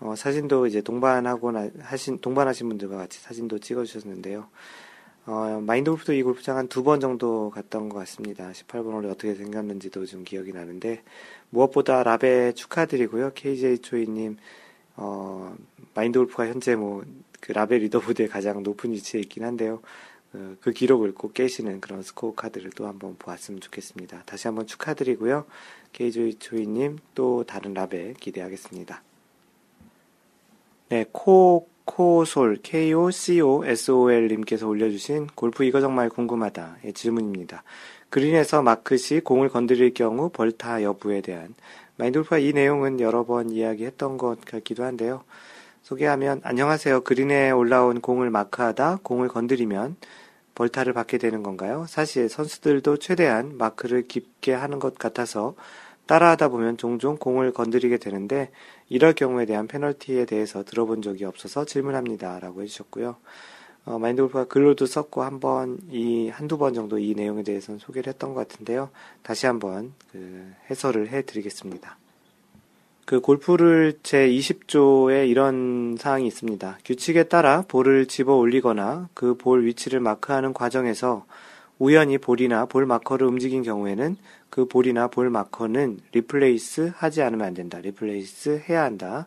어, 사진도 이제 동반하고 나, 하신, 동반하신 분들과 같이 사진도 찍어주셨는데요. 어, 마인드 골프도 이 골프장 한 두 번 정도 갔던 것 같습니다. 18번 홀이 어떻게 생겼는지도 좀 기억이 나는데, 무엇보다 라베 축하드리고요. KJ 초이님, 어, 마인드 골프가 현재 뭐, 그 라베 leaderboard에 가장 높은 위치에 있긴 한데요. 어, 그 기록을 꼭 깨시는 그런 스코어 카드를 또 한번 보았으면 좋겠습니다. 다시 한번 축하드리고요. KJ 초이님, 또 다른 라베 기대하겠습니다. 네, 코, 코솔, K-O-C-O-S-O-L님께서 올려주신 골프 이거 정말 궁금하다. 의 질문입니다. 그린에서 마크시 공을 건드릴 경우 벌타 여부에 대한 마인돌프가 이 내용은 여러 번 이야기했던 것 같기도 한데요. 소개하면 안녕하세요. 그린에 올라온 공을 마크하다 공을 건드리면 벌타를 받게 되는 건가요? 사실 선수들도 최대한 마크를 깊게 하는 것 같아서 따라하다 보면 종종 공을 건드리게 되는데 이럴 경우에 대한 페널티에 대해서 들어본 적이 없어서 질문합니다. 라고 해주셨고요. 어, 마인드 골프가 글로도 썼고 한 번, 이, 한두 번 정도 이 내용에 대해서는 소개를 했던 것 같은데요. 다시 한번 그 해설을 해 드리겠습니다. 그 골프 룰 제 20조에 이런 사항이 있습니다. 규칙에 따라 볼을 집어 올리거나 그 볼 위치를 마크하는 과정에서 우연히 볼이나 볼 마커를 움직인 경우에는 그 볼이나 볼 마커는 replace 하지 않으면 안 된다. replace 해야 한다.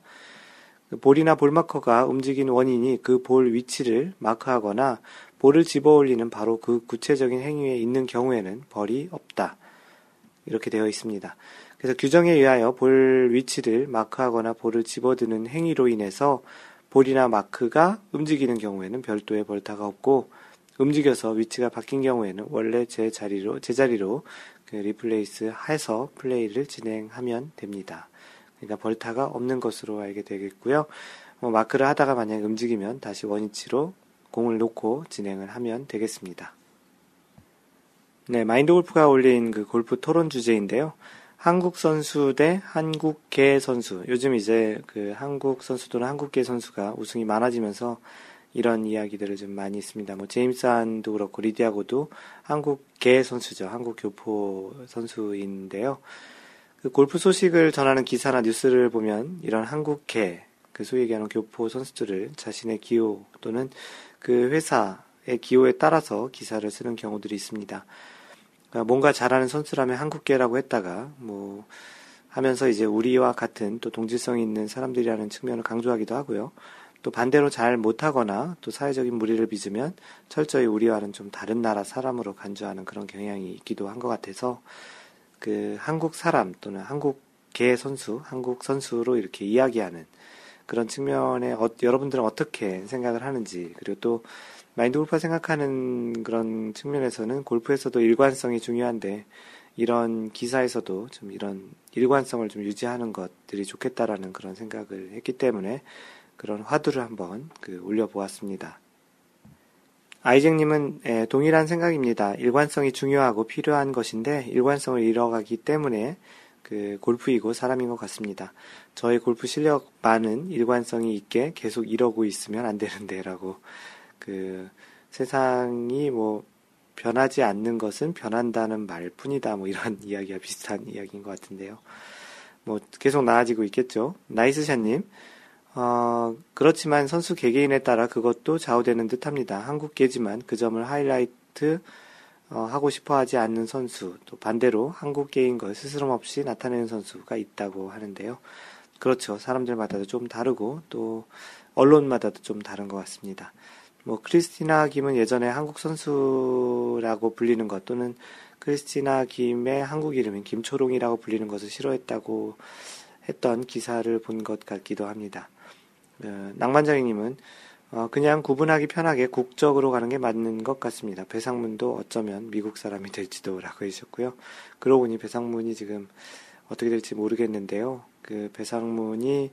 그 볼이나 볼 마커가 움직인 원인이 그 볼 위치를 마크하거나 볼을 집어 올리는 바로 그 구체적인 행위에 있는 경우에는 벌이 없다. 이렇게 되어 있습니다. 그래서 규정에 의하여 볼 위치를 마크하거나 볼을 집어드는 행위로 인해서 볼이나 마크가 움직이는 경우에는 별도의 벌타가 없고 움직여서 위치가 바뀐 경우에는 원래 제 자리로 제자리로 그 replace 해서 플레이를 진행하면 됩니다. 그러니까 벌타가 없는 것으로 알게 되겠고요. 뭐 마크를 하다가 만약 움직이면 다시 원위치로 공을 놓고 진행을 하면 되겠습니다. 네, 마인드 골프가 올린 그 골프 토론 주제인데요. 한국 선수 대 한국계 선수. 요즘 이제 그 한국 선수 또는 한국계 선수가 우승이 많아지면서 이런 이야기들을 좀 많이 있습니다. 뭐 제임스 한도 그렇고 리디아고도 한국계 선수죠. 한국 교포 선수인데요. 그 골프 소식을 전하는 기사나 뉴스를 보면 이런 한국계 그 소위 얘기하는 교포 선수들을 자신의 기호 또는 그 회사의 기호에 따라서 기사를 쓰는 경우들이 있습니다. 그러니까 뭔가 잘하는 선수라면 한국계라고 했다가 뭐 하면서 이제 우리와 같은 또 동질성이 있는 사람들이라는 측면을 강조하기도 하고요. 또 반대로 잘 못하거나 또 사회적인 무리를 빚으면 철저히 우리와는 좀 다른 나라 사람으로 간주하는 그런 경향이 있기도 한 것 같아서 그 한국 사람 또는 한국계 선수, 한국 선수로 이렇게 이야기하는 그런 측면에 어, 여러분들은 어떻게 생각을 하는지 그리고 또 마인드 골프가 생각하는 그런 측면에서는 골프에서도 일관성이 중요한데 이런 기사에서도 좀 이런 일관성을 좀 유지하는 것들이 좋겠다라는 그런 생각을 했기 때문에 그런 화두를 한번 그 올려보았습니다. 아이쟁님은 예, 동일한 생각입니다. 일관성이 중요하고 필요한 것인데 일관성을 잃어가기 때문에 그 골프이고 사람인 것 같습니다. 저의 골프 실력만은 일관성이 있게 계속 이러고 있으면 안 되는데라고 그 세상이 뭐 변하지 않는 것은 변한다는 말뿐이다 뭐 이런 [laughs] 이야기와 비슷한 이야기인 것 같은데요. 뭐 계속 나아지고 있겠죠. 나이스샷님 어, 그렇지만 선수 개개인에 따라 그것도 좌우되는 듯 합니다. 한국계지만 그 점을 하이라이트 어, 하고 싶어 하지 않는 선수, 또 반대로 한국계인 걸 스스럼 없이 나타내는 선수가 있다고 하는데요. 그렇죠. 사람들마다도 좀 다르고 또 언론마다도 좀 다른 것 같습니다. 뭐 크리스티나 김은 예전에 한국 선수라고 불리는 것 또는 크리스티나 김의 한국 이름인 김초롱이라고 불리는 것을 싫어했다고 했던 기사를 본 것 같기도 합니다. 어, 낭만장이님은 어, 그냥 구분하기 편하게 국적으로 가는 게 맞는 것 같습니다. 배상문도 어쩌면 미국 사람이 될지도 라고 해주셨고요. 그러고 보니 배상문이 지금 어떻게 될지 모르겠는데요. 그 배상문이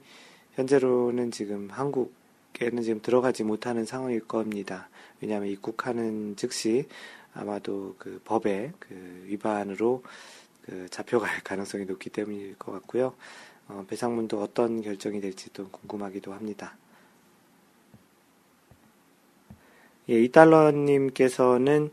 현재로는 지금 한국 에는 지금 들어가지 못하는 상황일 겁니다. 왜냐하면 입국하는 즉시 아마도 그 법의 그 위반으로 그 잡혀갈 [laughs] 가능성이 높기 때문일 것 같고요. 어, 배상문도 어떤 결정이 될지도 궁금하기도 합니다. 예, 이달러님께서는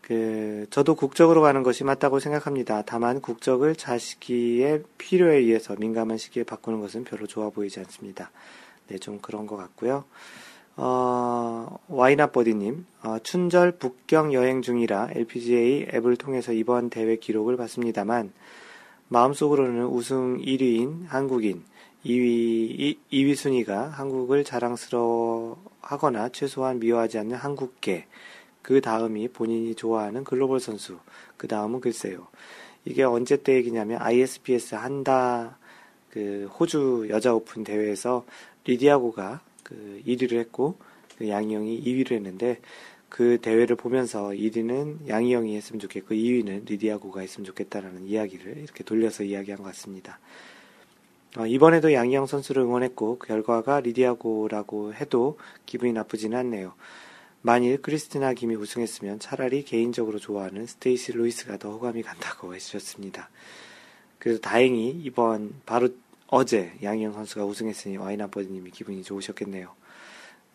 그 저도 국적으로 가는 것이 맞다고 생각합니다. 다만 국적을 자식의 필요에 의해서 민감한 시기에 바꾸는 것은 별로 좋아 보이지 않습니다. 네, 좀 그런 것 같고요. 어, 와이나버디님, 어, 춘절 북경 여행 중이라 LPGA 앱을 통해서 이번 대회 기록을 봤습니다만, 마음속으로는 우승 1위인 한국인, 2위, 2위 순위가 한국을 자랑스러워 하거나 최소한 미워하지 않는 한국계, 그 다음이 본인이 좋아하는 글로벌 선수, 그 다음은 글쎄요. 이게 언제 때 얘기냐면 ISPS 한다, 그 호주 여자 오픈 대회에서 리디아고가 그 1위를 했고 그 양희영이 2위를 했는데 그 대회를 보면서 1위는 양희영이 했으면 좋겠고 2위는 리디아고가 했으면 좋겠다라는 이야기를 이렇게 돌려서 이야기한 것 같습니다. 어, 이번에도 양희영 선수를 응원했고 그 결과가 리디아고라고 해도 기분이 나쁘지는 않네요. 만일 크리스티나 김이 우승했으면 차라리 개인적으로 좋아하는 스테이시 루이스가 더 호감이 간다고 해주셨습니다. 그래서 다행히 이번 바로 어제 양희영 선수가 우승했으니 와인 아버지님이 기분이 좋으셨겠네요.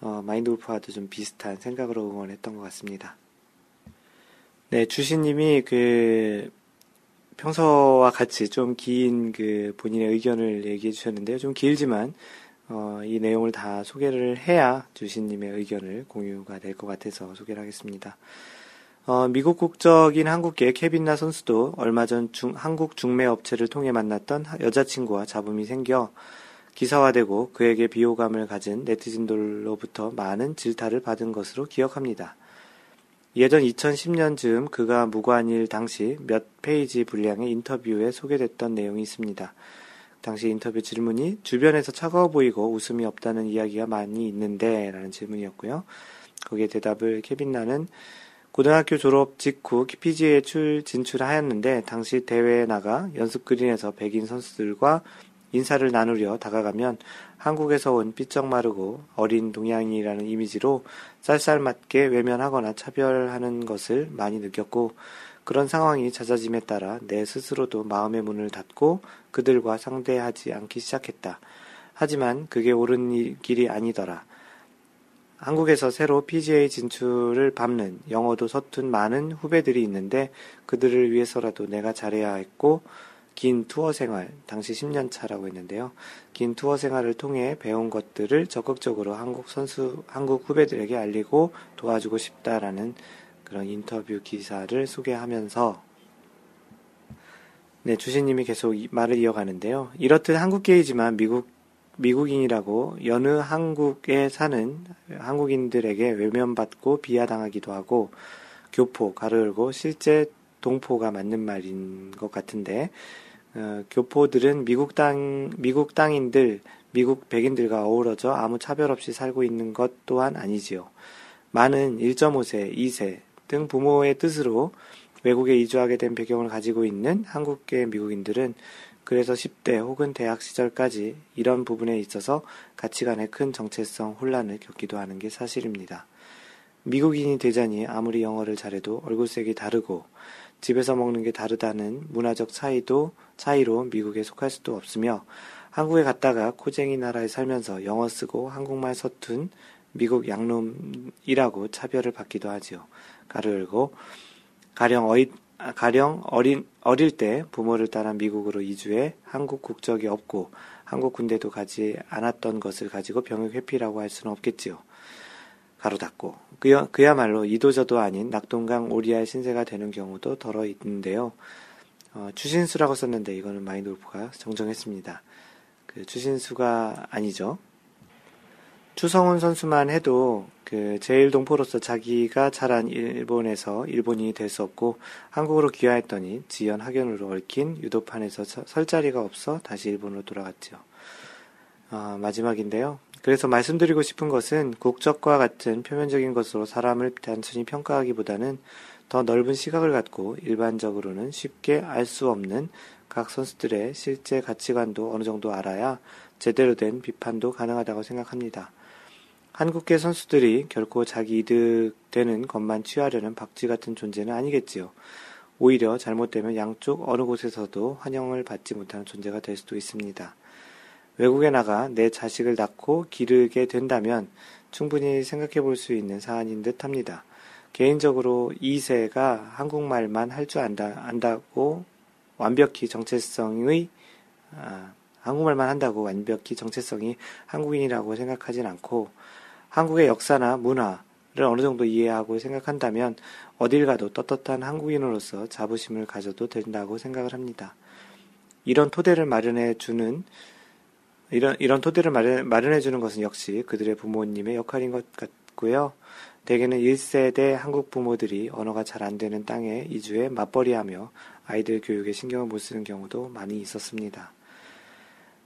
어, 마인드 골프와도 좀 비슷한 생각으로 응원했던 것 같습니다. 네, 주신님이 그 평소와 같이 좀 긴 그 본인의 의견을 얘기해 주셨는데요. 좀 길지만 어, 이 내용을 다 소개를 해야 주신님의 의견을 공유가 될 것 같아서 소개를 하겠습니다. 어, 미국 국적인 한국계 케빈나 선수도 얼마 전 중, 한국 중매 업체를 통해 만났던 여자친구와 잡음이 생겨 기사화되고 그에게 비호감을 가진 네티즌들로부터 많은 질타를 받은 것으로 기억합니다. 예전 2010년 즈음 그가 무관일 당시 몇 페이지 분량의 인터뷰에 소개됐던 내용이 있습니다. 당시 인터뷰 질문이 주변에서 차가워 보이고 웃음이 없다는 이야기가 많이 있는데 라는 질문이었고요. 거기에 대답을 케빈 나는 고등학교 졸업 직후 PGA에 출, 진출하였는데 당시 대회에 나가 연습 그린에서 백인 선수들과 인사를 나누려 다가가면 한국에서 온 삐쩍 마르고 어린 동양인이라는 이미지로 쌀쌀맞게 외면하거나 차별하는 것을 많이 느꼈고 그런 상황이 잦아짐에 따라 내 스스로도 마음의 문을 닫고 그들과 상대하지 않기 시작했다. 하지만 그게 옳은 길이 아니더라. 한국에서 새로 PGA 진출을 밟는 영어도 서툰 많은 후배들이 있는데 그들을 위해서라도 내가 잘해야 했고 긴 투어 생활, 당시 10년 차라고 했는데요. 긴 투어 생활을 통해 배운 것들을 적극적으로 한국 선수, 한국 후배들에게 알리고 도와주고 싶다라는 그런 인터뷰 기사를 소개하면서 네, 주신님이 계속 말을 이어가는데요. 이렇듯 한국계이지만 미국 미국인이라고 여느 한국에 사는 한국인들에게 외면받고 비하당하기도 하고 교포 가로 열고 실제 동포가 맞는 말인 것 같은데 어, 교포들은 미국 땅 미국 땅인들 미국 백인들과 어우러져 아무 차별 없이 살고 있는 것 또한 아니지요. 많은 1.5세, 2세 등 부모의 뜻으로 외국에 이주하게 된 배경을 가지고 있는 한국계 미국인들은 그래서 10대 혹은 대학 시절까지 이런 부분에 있어서 가치관의 큰 정체성 혼란을 겪기도 하는 게 사실입니다. 미국인이 되자니 아무리 영어를 잘해도 얼굴색이 다르고 집에서 먹는 게 다르다는 문화적 차이도 차이로 미국에 속할 수도 없으며 한국에 갔다가 코쟁이 나라에 살면서 영어 쓰고 한국말 서툰 미국 양놈이라고 차별을 받기도 하지요. 가로 열고 가령 어이, 가령 어린, 어릴 때 부모를 따라 미국으로 이주해 한국 국적이 없고 한국 군대도 가지 않았던 것을 가지고 병역 회피라고 할 수는 없겠지요. 가로 닫고. 그야, 그야말로 이도저도 아닌 낙동강 오리알 신세가 되는 경우도 덜어 있는데요. 어, 추신수라고 썼는데 이거는 마이놀프가 정정했습니다. 그 추신수가 아니죠. 추성훈 선수만 해도 그 제일 동포로서 자기가 자란 일본에서 일본인이 없고 한국으로 귀화했더니 지연 학연으로 얽힌 유도판에서 설 자리가 없어 다시 일본으로 돌아갔죠. 어, 마지막인데요. 그래서 말씀드리고 싶은 것은 국적과 같은 표면적인 것으로 사람을 단순히 평가하기보다는 더 넓은 시각을 갖고 일반적으로는 쉽게 알 수 없는 각 선수들의 실제 가치관도 어느 정도 알아야 제대로 된 비판도 가능하다고 생각합니다. 한국계 선수들이 결코 자기 이득 되는 것만 취하려는 박쥐 같은 존재는 아니겠지요. 오히려 잘못되면 양쪽 어느 곳에서도 환영을 받지 못하는 존재가 될 수도 있습니다. 외국에 나가 내 자식을 낳고 기르게 된다면 충분히 생각해 볼 수 있는 사안인 듯 합니다. 개인적으로 2세가 한국말만 할 줄 안다, 안다고 완벽히 정체성의, 아, 한국말만 한다고 완벽히 정체성이 한국인이라고 생각하진 않고 한국의 역사나 문화를 어느 정도 이해하고 생각한다면 어딜 가도 떳떳한 한국인으로서 자부심을 가져도 된다고 생각을 합니다. 이런 토대를 마련해 주는 이런 이런 토대를 마련, 마련 해 주는 것은 역시 그들의 부모님의 역할인 것 같고요. 대개는 1세대 한국 부모들이 언어가 잘 안 되는 땅에 이주해 맞벌이하며 아이들 교육에 신경을 못 쓰는 경우도 많이 있었습니다.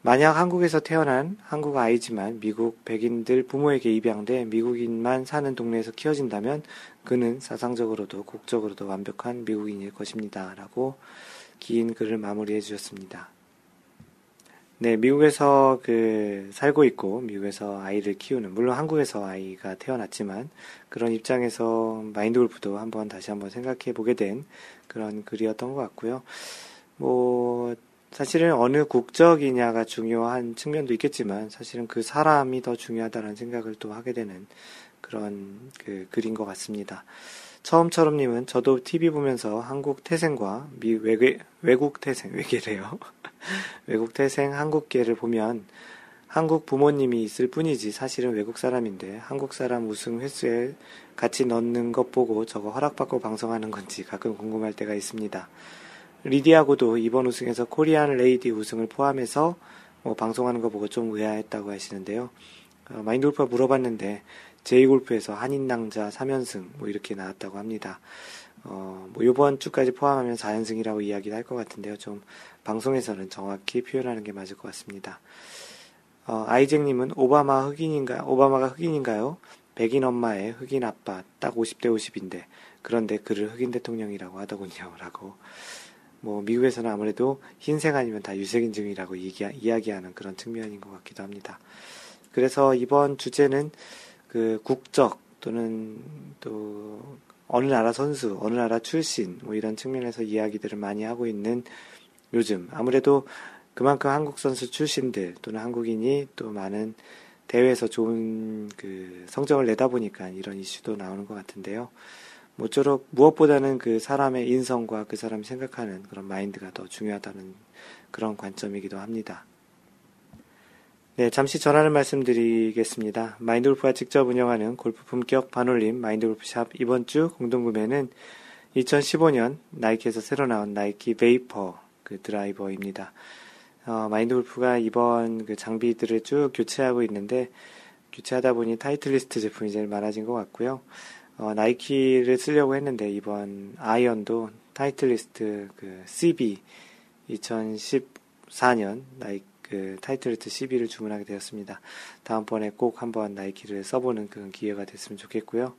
만약 한국에서 태어난 한국 아이지만 미국 백인들 부모에게 입양돼 미국인만 사는 동네에서 키워진다면 그는 사상적으로도 국적으로도 완벽한 미국인일 것입니다. 라고 긴 글을 마무리해 주셨습니다. 네, 미국에서 그 살고 있고 미국에서 아이를 키우는 물론 한국에서 아이가 태어났지만 그런 입장에서 마인드 골프도 한번 다시 한번 생각해 보게 된 그런 글이었던 것 같고요. 뭐 사실은 어느 국적이냐가 중요한 측면도 있겠지만 사실은 그 사람이 더 중요하다는 생각을 또 하게 되는 그런 그 글인 것 같습니다. 처음처럼님은 저도 TV 보면서 한국 태생과 미 외계, 외국 태생, 외계래요. [laughs] 외국 태생 한국계를 보면 한국 부모님이 있을 뿐이지 사실은 외국 사람인데 한국 사람 우승 횟수에 같이 넣는 것 보고 저거 허락받고 방송하는 건지 가끔 궁금할 때가 있습니다. 리디아고도 이번 우승에서 코리안 레이디 우승을 포함해서 뭐 방송하는 거 보고 좀 의아했다고 하시는데요. 어, 마인드 골프가 물어봤는데 제2골프에서 한인낭자 3연승 뭐 이렇게 나왔다고 합니다. 어, 뭐 요번 주까지 포함하면 4연승이라고 이야기를 할 것 같은데요. 좀 방송에서는 정확히 표현하는 게 맞을 것 같습니다. 어, 아이잭님은 오바마 흑인인가, 오바마가 흑인인가요? 백인 엄마의 흑인 아빠, 딱 50대 50인데, 그런데 그를 흑인 대통령이라고 하더군요. 라고. 뭐, 미국에서는 아무래도 흰색 아니면 다 유색인증이라고 이야기, 하는 그런 측면인 것 같기도 합니다. 그래서 이번 주제는 그 국적 또는 또 어느 나라 선수, 어느 나라 출신 뭐 이런 측면에서 이야기들을 많이 하고 있는 요즘 아무래도 그만큼 한국 선수 출신들 또는 한국인이 또 많은 대회에서 좋은 그 성적을 내다 보니까 이런 이슈도 나오는 것 같은데요. 모쪼록 무엇보다는 그 사람의 인성과 그 사람이 생각하는 그런 마인드가 더 중요하다는 그런 관점이기도 합니다. 네, 잠시 전하는 말씀 드리겠습니다. 마인드골프가 직접 운영하는 골프 품격 반올림 마인드골프샵 이번 주 공동구매는 2015년 나이키에서 새로 나온 나이키 베이퍼 그 드라이버입니다. 어, 마인드골프가 이번 그 장비들을 쭉 교체하고 있는데 교체하다 보니 타이틀리스트 제품이 제일 많아진 것 같고요. 어, 나이키를 쓰려고 했는데 이번 아이언도 타이틀리스트 그 CB 2014년 나이키 그 타이틀리스트 12를 주문하게 되었습니다. 다음번에 꼭 한번 나이키를 써보는 그런 기회가 됐으면 좋겠고요.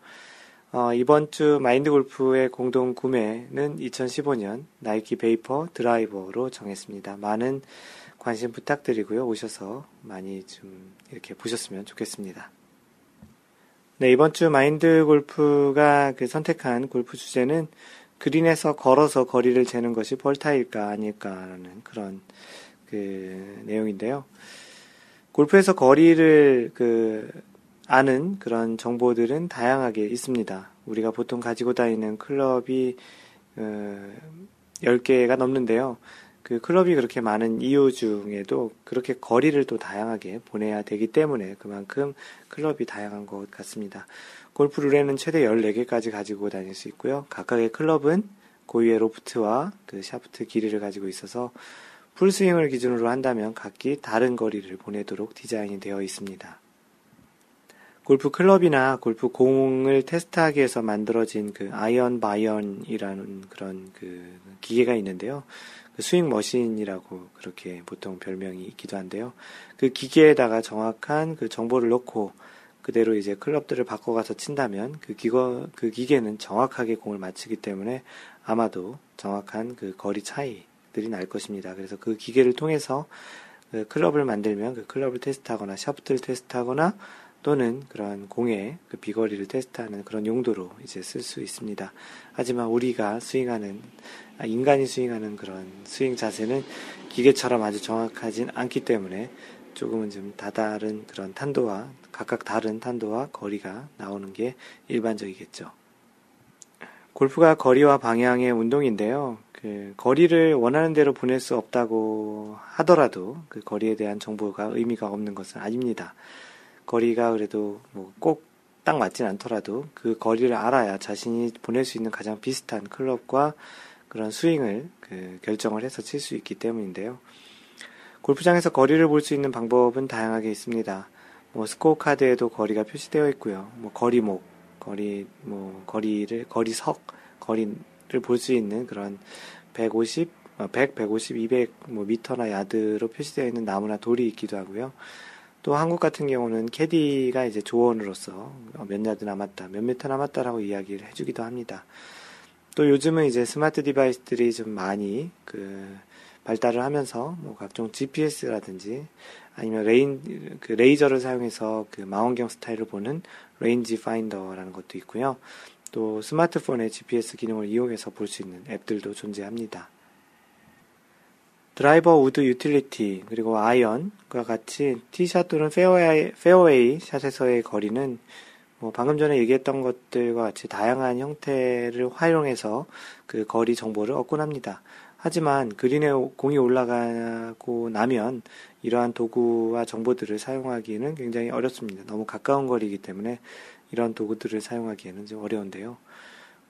어, 이번 주 마인드 골프의 공동 구매는 2015년 나이키 베이퍼 드라이버로 정했습니다. 많은 관심 부탁드리고요. 오셔서 많이 좀 이렇게 보셨으면 좋겠습니다. 네, 이번 주 마인드 골프가 그 선택한 골프 주제는 그린에서 걸어서 거리를 재는 것이 벌타일까 아닐까라는 그런 그 내용인데요. 골프에서 거리를 그 아는 그런 정보들은 다양하게 있습니다. 우리가 보통 가지고 다니는 클럽이 어, 10개가 넘는데요. 그 클럽이 그렇게 많은 이유 중에도 그렇게 거리를 또 다양하게 보내야 되기 때문에 그만큼 클럽이 다양한 것 같습니다. 골프 룰에는 최대 14개까지 가지고 다닐 수 있고요. 각각의 클럽은 고유의 로프트와 그 샤프트 길이를 가지고 있어서 풀스윙을 기준으로 한다면 각기 다른 거리를 보내도록 디자인이 되어 있습니다. 골프 클럽이나 골프 공을 테스트하기 위해서 만들어진 그 Iron Byron이라는 그런 그 기계가 있는데요. 그 swing machine이라고 그렇게 보통 별명이 있기도 한데요. 그 기계에다가 정확한 그 정보를 넣고 그대로 이제 클럽들을 바꿔가서 친다면 그 기거, 그 기계는 정확하게 공을 맞추기 때문에 아마도 정확한 그 거리 차이 들이 날 것입니다. 그래서 그 기계를 통해서 그 클럽을 만들면 그 클럽을 테스트하거나 샤프트를 테스트하거나 또는 그런 공의 그 비거리를 테스트하는 그런 용도로 이제 쓸 수 있습니다. 하지만 우리가 스윙하는 아, 인간이 스윙하는 그런 스윙 자세는 기계처럼 아주 정확하진 않기 때문에 조금은 좀 다다른 그런 탄도와 각각 다른 탄도와 거리가 나오는 게 일반적이겠죠. 골프가 거리와 방향의 운동인데요. 그 거리를 원하는 대로 보낼 수 없다고 하더라도 그 거리에 대한 정보가 의미가 없는 것은 아닙니다. 거리가 그래도 뭐 꼭 딱 맞진 않더라도 그 거리를 알아야 자신이 보낼 수 있는 가장 비슷한 클럽과 그런 스윙을 그 결정을 해서 칠 수 있기 때문인데요. 골프장에서 거리를 볼 수 있는 방법은 다양하게 있습니다. 뭐 스코어 카드에도 거리가 표시되어 있고요. 뭐 거리목, 거리 뭐 거리를 거리석, 거리를 볼 수 있는 그런 150, 100, 150, 200 뭐 미터나 야드로 표시되어 있는 나무나 돌이 있기도 하고요. 또 한국 같은 경우는 캐디가 이제 조언으로서 몇 야드 남았다, 몇 미터 남았다라고 이야기를 해주기도 합니다. 또 요즘은 이제 smart device들이 좀 많이 그 발달을 하면서 뭐 각종 GPS라든지 아니면 레인 그 레이저를 사용해서 그 망원경 스타일을 보는 range finder라는 것도 있고요. 또 스마트폰의 GPS 기능을 이용해서 볼 수 있는 앱들도 존재합니다. 드라이버 우드 유틸리티 그리고 아이언과 같이 티샷 또는 페어웨이, 페어웨이 샷에서의 거리는 뭐 방금 전에 얘기했던 것들과 같이 다양한 형태를 활용해서 그 거리 정보를 얻곤 합니다. 하지만 그린에 공이 올라가고 나면 이러한 도구와 정보들을 사용하기는 굉장히 어렵습니다. 너무 가까운 거리이기 때문에 이러한 도구들을 사용하기에는 좀 어려운데요.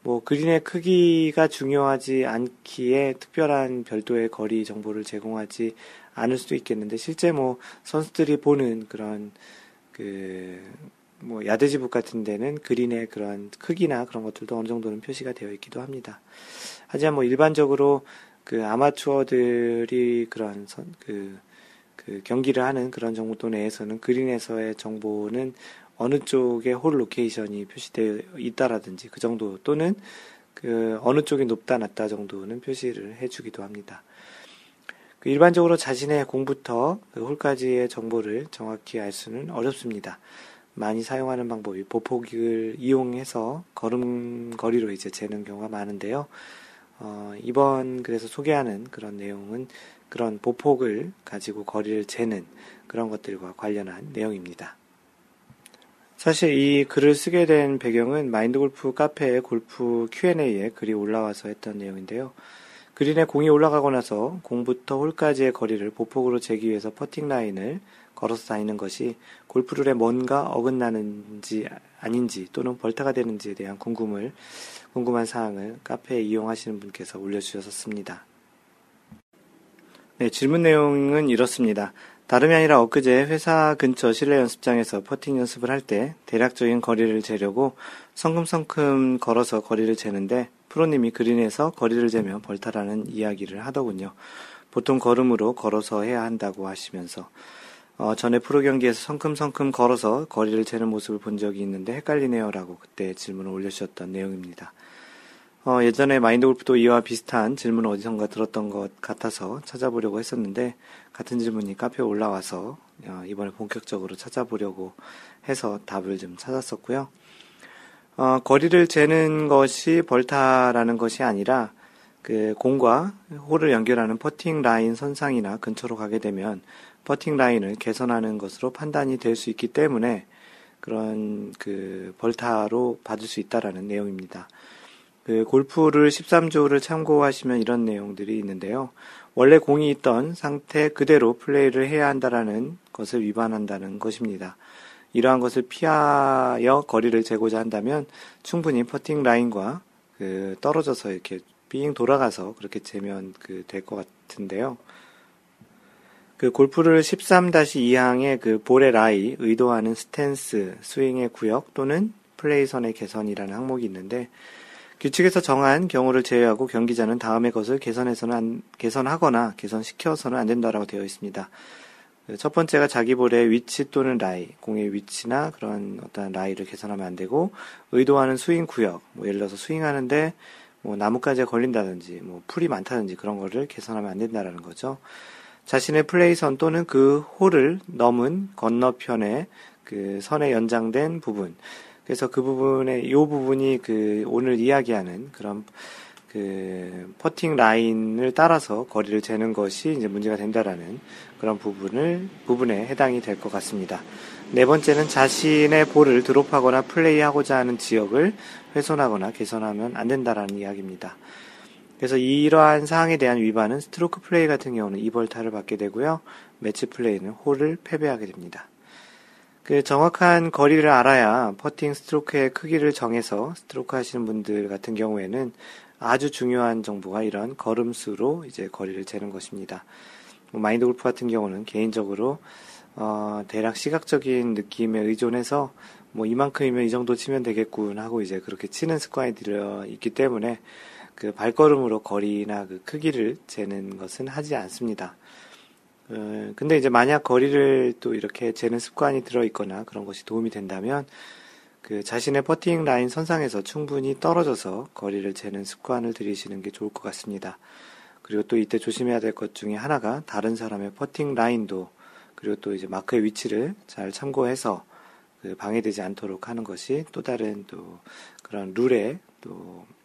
뭐 그린의 크기가 중요하지 않기에 특별한 별도의 거리 정보를 제공하지 않을 수도 있겠는데 실제 뭐 선수들이 보는 그런 그 뭐 yardage book 같은 데는 그린의 그런 크기나 그런 것들도 어느 정도는 표시가 되어 있기도 합니다. 하지만 뭐 일반적으로 그 아마추어들이 그런 선, 그, 그 경기를 하는 그런 정도 내에서는 그린에서의 정보는 어느 쪽에 hole location이 표시되어 있다라든지 그 정도 또는 그 어느 쪽이 높다 낮다 정도는 표시를 해주기도 합니다. 그 일반적으로 자신의 공부터 그 홀까지의 정보를 정확히 알 수는 어렵습니다. 많이 사용하는 방법이 보폭을 이용해서 걸음거리로 이제 재는 경우가 많은데요. 어, 이번 그래서 소개하는 그런 내용은 그런 보폭을 가지고 거리를 재는 그런 것들과 관련한 내용입니다. 사실 이 글을 쓰게 된 배경은 마인드 골프 카페의 골프 Q&A에 글이 올라와서 했던 내용인데요. 그린에 공이 올라가고 나서 공부터 홀까지의 거리를 보폭으로 재기 위해서 퍼팅 라인을 걸어서 다니는 것이 골프룰에 뭔가 어긋나는지 아닌지 또는 벌타가 되는지에 대한 궁금을 궁금한 사항을 카페에 이용하시는 분께서 올려주셨습니다. 네, 질문 내용은 이렇습니다. 다름이 아니라 엊그제 회사 근처 실내 연습장에서 퍼팅 연습을 할 때 대략적인 거리를 재려고 성큼성큼 걸어서 거리를 재는데 프로님이 그린에서 거리를 재면 벌타라는 이야기를 하더군요. 보통 걸음으로 걸어서 해야 한다고 하시면서 어, 전에 프로 경기에서 성큼성큼 걸어서 거리를 재는 모습을 본 적이 있는데 헷갈리네요라고 그때 질문을 올려주셨던 내용입니다. 어, 예전에 마인드 골프도 이와 비슷한 질문을 어디선가 들었던 것 같아서 찾아보려고 했었는데 같은 질문이 카페에 올라와서 어, 이번에 본격적으로 찾아보려고 해서 답을 좀 찾았었고요. 어, 거리를 재는 것이 벌타라는 것이 아니라 그 공과 홀을 연결하는 퍼팅 라인 선상이나 근처로 가게 되면 퍼팅 라인을 개선하는 것으로 판단이 될 수 있기 때문에 그런 그 벌타로 받을 수 있다라는 내용입니다. 그 골프를 13조를 참고하시면 이런 내용들이 있는데요. 원래 공이 있던 상태 그대로 플레이를 해야 한다라는 것을 위반한다는 것입니다. 이러한 것을 피하여 거리를 재고자 한다면 충분히 퍼팅 라인과 그 떨어져서 이렇게 빙 돌아가서 그렇게 재면 그 될 것 같은데요. 그 골프 룰 13-2항의 그 볼의 라이, 의도하는 스탠스, 스윙의 구역 또는 플레이선의 개선이라는 항목이 있는데 규칙에서 정한 경우를 제외하고 경기자는 다음의 것을 개선해서는 안, 개선하거나 개선시켜서는 안 된다라고 되어 있습니다. 그첫 번째가 자기 볼의 위치 또는 라이, 공의 위치나 그런 어떤 라이를 개선하면 안 되고 의도하는 스윙 구역, 뭐 예를 들어서 스윙하는데 뭐 나뭇가지가 걸린다든지 뭐 풀이 많다든지 그런 거를 개선하면 안 된다라는 거죠. 자신의 플레이선 또는 그 홀을 넘은 건너편에 그 선에 연장된 부분. 그래서 그 부분에 이 부분이 그 오늘 이야기하는 그런 그 퍼팅 라인을 따라서 거리를 재는 것이 이제 문제가 된다라는 그런 부분을 부분에 해당이 될 것 같습니다. 네 번째는 자신의 볼을 드롭하거나 플레이하고자 하는 지역을 훼손하거나 개선하면 안 된다라는 이야기입니다. 그래서 이러한 사항에 대한 위반은 스트로크 플레이 같은 경우는 2벌타를 받게 되고요. 매치 플레이는 홀을 패배하게 됩니다. 그 정확한 거리를 알아야 퍼팅 스트로크의 크기를 정해서 스트로크 하시는 분들 같은 경우에는 아주 중요한 정보가 이런 걸음수로 이제 거리를 재는 것입니다. 뭐 마인드 골프 같은 경우는 개인적으로 어, 대략 시각적인 느낌에 의존해서 뭐 이만큼이면 이 정도 치면 되겠군 하고 이제 그렇게 치는 습관이 들어 있기 때문에 그 발걸음으로 거리나 그 크기를 재는 것은 하지 않습니다. 어, 근데 이제 만약 거리를 또 이렇게 재는 습관이 들어 있거나 그런 것이 도움이 된다면 그 자신의 퍼팅 라인 선상에서 충분히 떨어져서 거리를 재는 습관을 들이시는 게 좋을 것 같습니다. 그리고 또 이때 조심해야 될 것 중에 하나가 다른 사람의 퍼팅 라인도 그리고 또 이제 마크의 위치를 잘 참고해서 그 방해되지 않도록 하는 것이 또 다른 또 그런 룰에 또그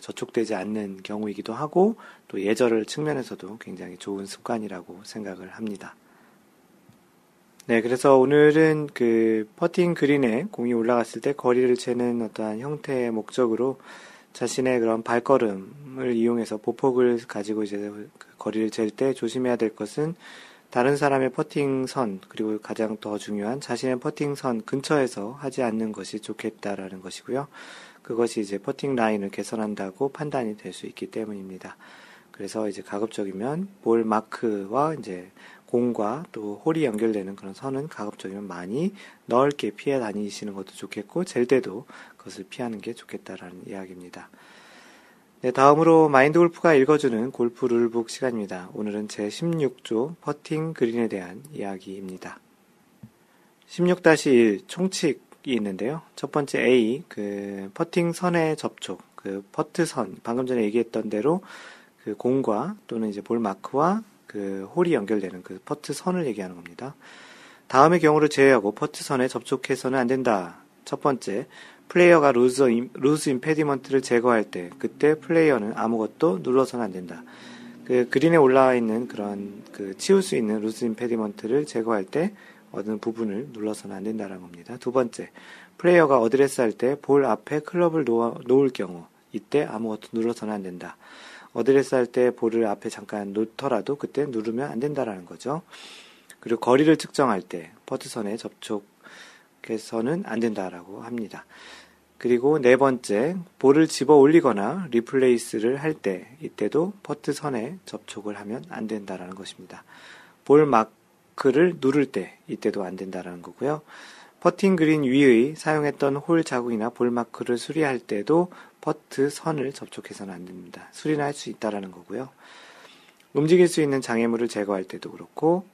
저촉되지 않는 경우이기도 하고 또 예절을 측면에서도 굉장히 좋은 습관이라고 생각을 합니다. 네, 그래서 오늘은 그 퍼팅 그린에 공이 올라갔을 때 거리를 재는 어떠한 형태의 목적으로 자신의 그런 발걸음을 이용해서 보폭을 가지고 이제 그 거리를 잴 때 조심해야 될 것은 다른 사람의 퍼팅 선, 그리고 가장 더 중요한 자신의 퍼팅 선 근처에서 하지 않는 것이 좋겠다라는 것이고요. 그것이 이제 퍼팅 라인을 개선한다고 판단이 될 수 있기 때문입니다. 그래서 이제 가급적이면 ball mark와 이제 공과 또 홀이 연결되는 그런 선은 가급적이면 많이 넓게 피해 다니시는 것도 좋겠고 잴 때도 그것을 피하는 게 좋겠다라는 이야기입니다. 네, 다음으로 마인드 골프가 읽어주는 골프 룰북 시간입니다. 오늘은 제 16조 퍼팅 그린에 대한 이야기입니다. 16-1 총칙이 있는데요. 첫 번째 A, 그 퍼팅 선의 접촉, 그 퍼트 선, 방금 전에 얘기했던 대로 그 공과 또는 이제 ball mark와 그 홀이 연결되는 그 퍼트 선을 얘기하는 겁니다. 다음의 경우를 제외하고 퍼트 선에 접촉해서는 안 된다. 첫 번째, 플레이어가 loose, loose impediment를 제거할 때, 그때 플레이어는 아무것도 눌러서는 안 된다. 그 그린에 올라와 있는 그런 그 치울 수 있는 loose impediment를 제거할 때 어느 부분을 눌러서는 안 된다는 겁니다. 두 번째, 플레이어가 어드레스 할 때 볼 앞에 클럽을 놓아, 놓을 경우, 이때 아무것도 눌러서는 안 된다. 어드레스 할 때 볼을 앞에 잠깐 놓더라도 그때 누르면 안 된다라는 거죠. 그리고 거리를 측정할 때 퍼트선에 접촉해서는 안 된다라고 합니다. 그리고 네 번째, 볼을 집어 올리거나 replace를 할 때, 이때도 퍼트 선에 접촉을 하면 안 된다라는 것입니다. ball mark를 누를 때, 이때도 안 된다라는 거고요. 퍼팅 그린 위의 사용했던 홀 자국이나 ball mark를 수리할 때도 퍼트 선을 접촉해서는 안 됩니다. 수리는 할수 있다라는 거고요. 움직일 수 있는 장애물을 제거할 때도 그렇고,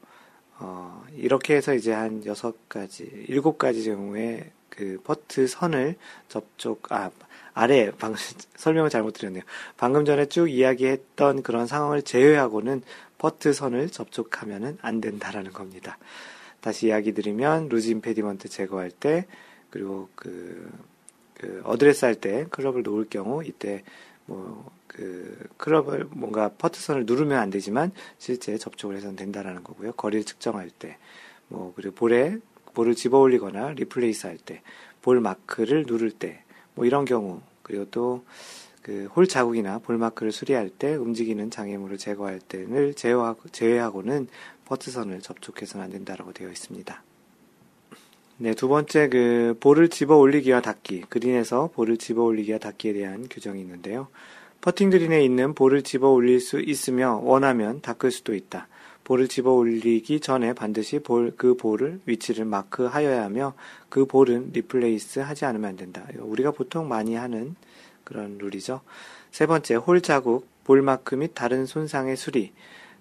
어, 이렇게 해서 이제 한 여섯 가지, 일곱 가지 경우에 그 퍼트 선을 접촉, 아, 아래, 방, [laughs] 설명을 잘못 드렸네요. 방금 전에 쭉 이야기했던 그런 상황을 제외하고는 퍼트 선을 접촉하면은 안 된다라는 겁니다. 다시 이야기 드리면, loose impediment 제거할 때, 그리고 그, 그 어드레스 할 때 클럽을 놓을 경우 이때 뭐 그 클럽을 뭔가 퍼트선을 누르면 안 되지만 실제 접촉을 해서는 된다라는 거고요. 거리를 측정할 때 뭐 그리고 볼에 볼을 집어 올리거나 replace 할 때 볼 마크를 누를 때 뭐 이런 경우 그리고 또 그 홀 자국이나 볼 마크를 수리할 때 움직이는 장애물을 제거할 때를 제외하고, 제외하고는 퍼트선을 접촉해서는 안 된다라고 되어 있습니다. 네, 두 번째 그 볼을 집어 올리기와 닦기, 그린에서 볼을 집어 올리기와 닦기에 대한 규정이 있는데요. 퍼팅 그린에 있는 볼을 집어 올릴 수 있으며 원하면 닦을 수도 있다. 볼을 집어 올리기 전에 반드시 볼, 그 볼을 위치를 마크하여야 하며 그 볼은 replace 하지 않으면 안 된다. 우리가 보통 많이 하는 그런 룰이죠. 세 번째, 홀 자국, 볼 마크 및 다른 손상의 수리.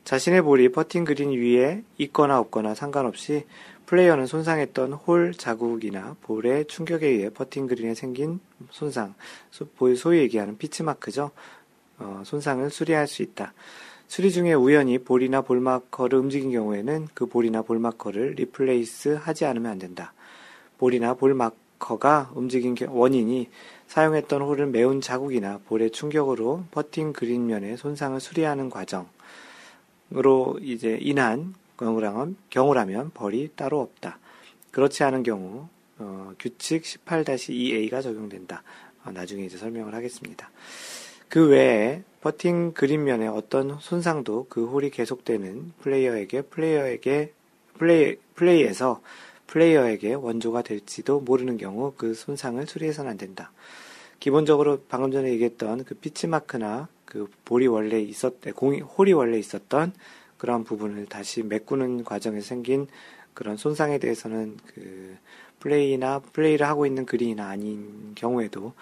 자신의 볼이 퍼팅 그린 위에 있거나 없거나 상관없이 플레이어는 사용했던 홀 자국이나 볼의 충격에 의해 퍼팅 그린에 생긴 손상, 소위 얘기하는 pitch mark죠. 어, 손상을 수리할 수 있다. 수리 중에 우연히 볼이나 볼마커를 움직인 경우에는 그 볼이나 볼마커를 replace 하지 않으면 안 된다. 볼이나 볼마커가 움직인 원인이 사용했던 홀을 메운 자국이나 볼의 충격으로 퍼팅 그린면의 손상을 수리하는 과정으로 이제 인한 경우라면, 경우라면 벌이 따로 없다. 그렇지 않은 경우 어, 규칙 18-2A가 적용된다. 어, 나중에 이제 설명을 하겠습니다. 그 외에 퍼팅 그린면에 어떤 손상도 그 홀이 계속되는 플레이어에게 플레이어에게 플레이 플레이에서 플레이어에게 원조가 될지도 모르는 경우 그 손상을 수리해서는 안 된다. 기본적으로 방금 전에 얘기했던 그 pitch mark나 그 볼이 원래 있었, 공이, 홀이 원래 있었던 그런 부분을 다시 메꾸는 과정에 생긴 그런 손상에 대해서는 그 플레이나 플레이를 하고 있는 그린이나 아닌 경우에도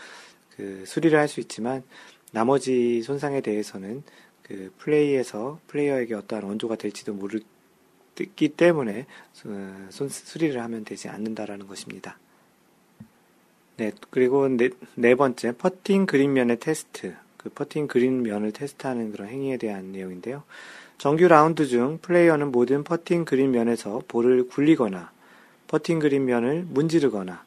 그 수리를 할 수 있지만 나머지 손상에 대해서는 그 플레이에서 플레이어에게 어떠한 원조가 될지도 모르기 때문에 손, 수리를 하면 되지 않는다라는 것입니다. 네, 그리고 네, 네 번째, 퍼팅 그린면의 테스트. 그 퍼팅 그린면을 테스트하는 그런 행위에 대한 내용인데요. 정규 라운드 중 플레이어는 모든 퍼팅 그린면에서 볼을 굴리거나 퍼팅 그린면을 문지르거나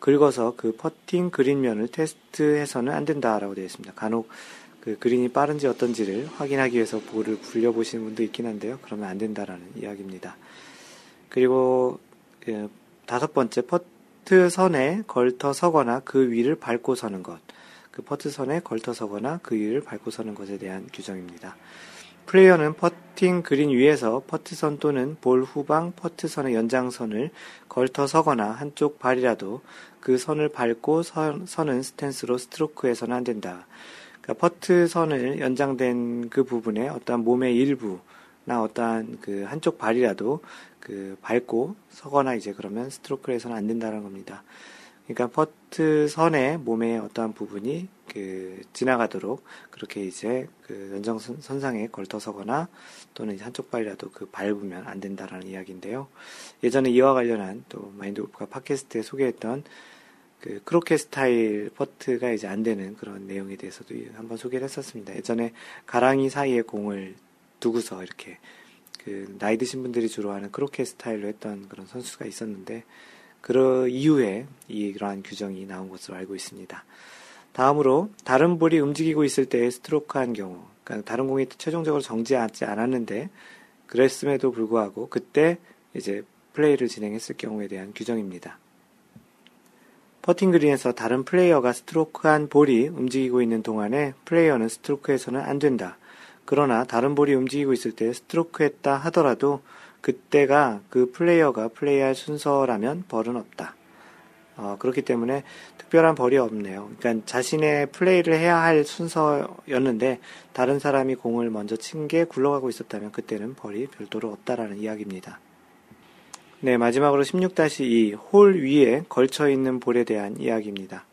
긁어서 그 퍼팅 그린면을 테스트해서는 안 된다라고 되어 있습니다. 간혹 그 그린이 빠른지 어떤지를 확인하기 위해서 볼을 굴려보시는 분도 있긴 한데요. 그러면 안 된다라는 이야기입니다. 그리고 그 다섯 번째 퍼트 선에 걸터 서거나 그 위를 밟고 서는 것. 그 퍼트 선에 걸터 서거나 그 위를 밟고 서는 것에 대한 규정입니다. 플레이어는 퍼팅 그린 위에서 퍼트선 또는 볼 후방 퍼트선의 연장선을 걸터 서거나 한쪽 발이라도 그 선을 밟고 서, 서는 스탠스로 스트로크해서는 안 된다. 그러니까 퍼트 선을 연장된 그 부분에 어떠한 몸의 일부나 어떠한 그 한쪽 발이라도 그 밟고 서거나 이제 그러면 스트로크를 해서는 안 된다는 겁니다. 그러니까 퍼트 선의 몸의 어떠한 부분이 그 지나가도록 그렇게 이제 그 연장선상에 걸터서거나 또는 한쪽 발이라도 그 밟으면 안 된다라는 이야기인데요. 예전에 이와 관련한 또 마인드 골프가 팟캐스트에 소개했던 그 croquet 스타일 퍼트가 이제 안 되는 그런 내용에 대해서도 한번 소개를 했었습니다. 예전에 가랑이 사이에 공을 두고서 이렇게 그 나이 드신 분들이 주로 하는 croquet 스타일로 했던 그런 선수가 있었는데 그 이후에 이러한 규정이 나온 것으로 알고 있습니다. 다음으로 다른 볼이 움직이고 있을 때 스트로크한 경우, 그러니까 다른 공이 최종적으로 정지하지 않았는데 그랬음에도 불구하고 그때 이제 플레이를 진행했을 경우에 대한 규정입니다. 퍼팅 그린에서 다른 플레이어가 스트로크한 볼이 움직이고 있는 동안에 플레이어는 스트로크해서는 안 된다. 그러나 다른 볼이 움직이고 있을 때 스트로크했다 하더라도 그때가 그 플레이어가 플레이할 순서라면 벌은 없다. 어, 그렇기 때문에 특별한 벌이 없네요. 그러니까 자신의 플레이를 해야 할 순서였는데 다른 사람이 공을 먼저 친 게 굴러가고 있었다면 그때는 벌이 별도로 없다라는 이야기입니다. 네, 마지막으로 16-2 홀 위에 걸쳐 있는 볼에 대한 이야기입니다.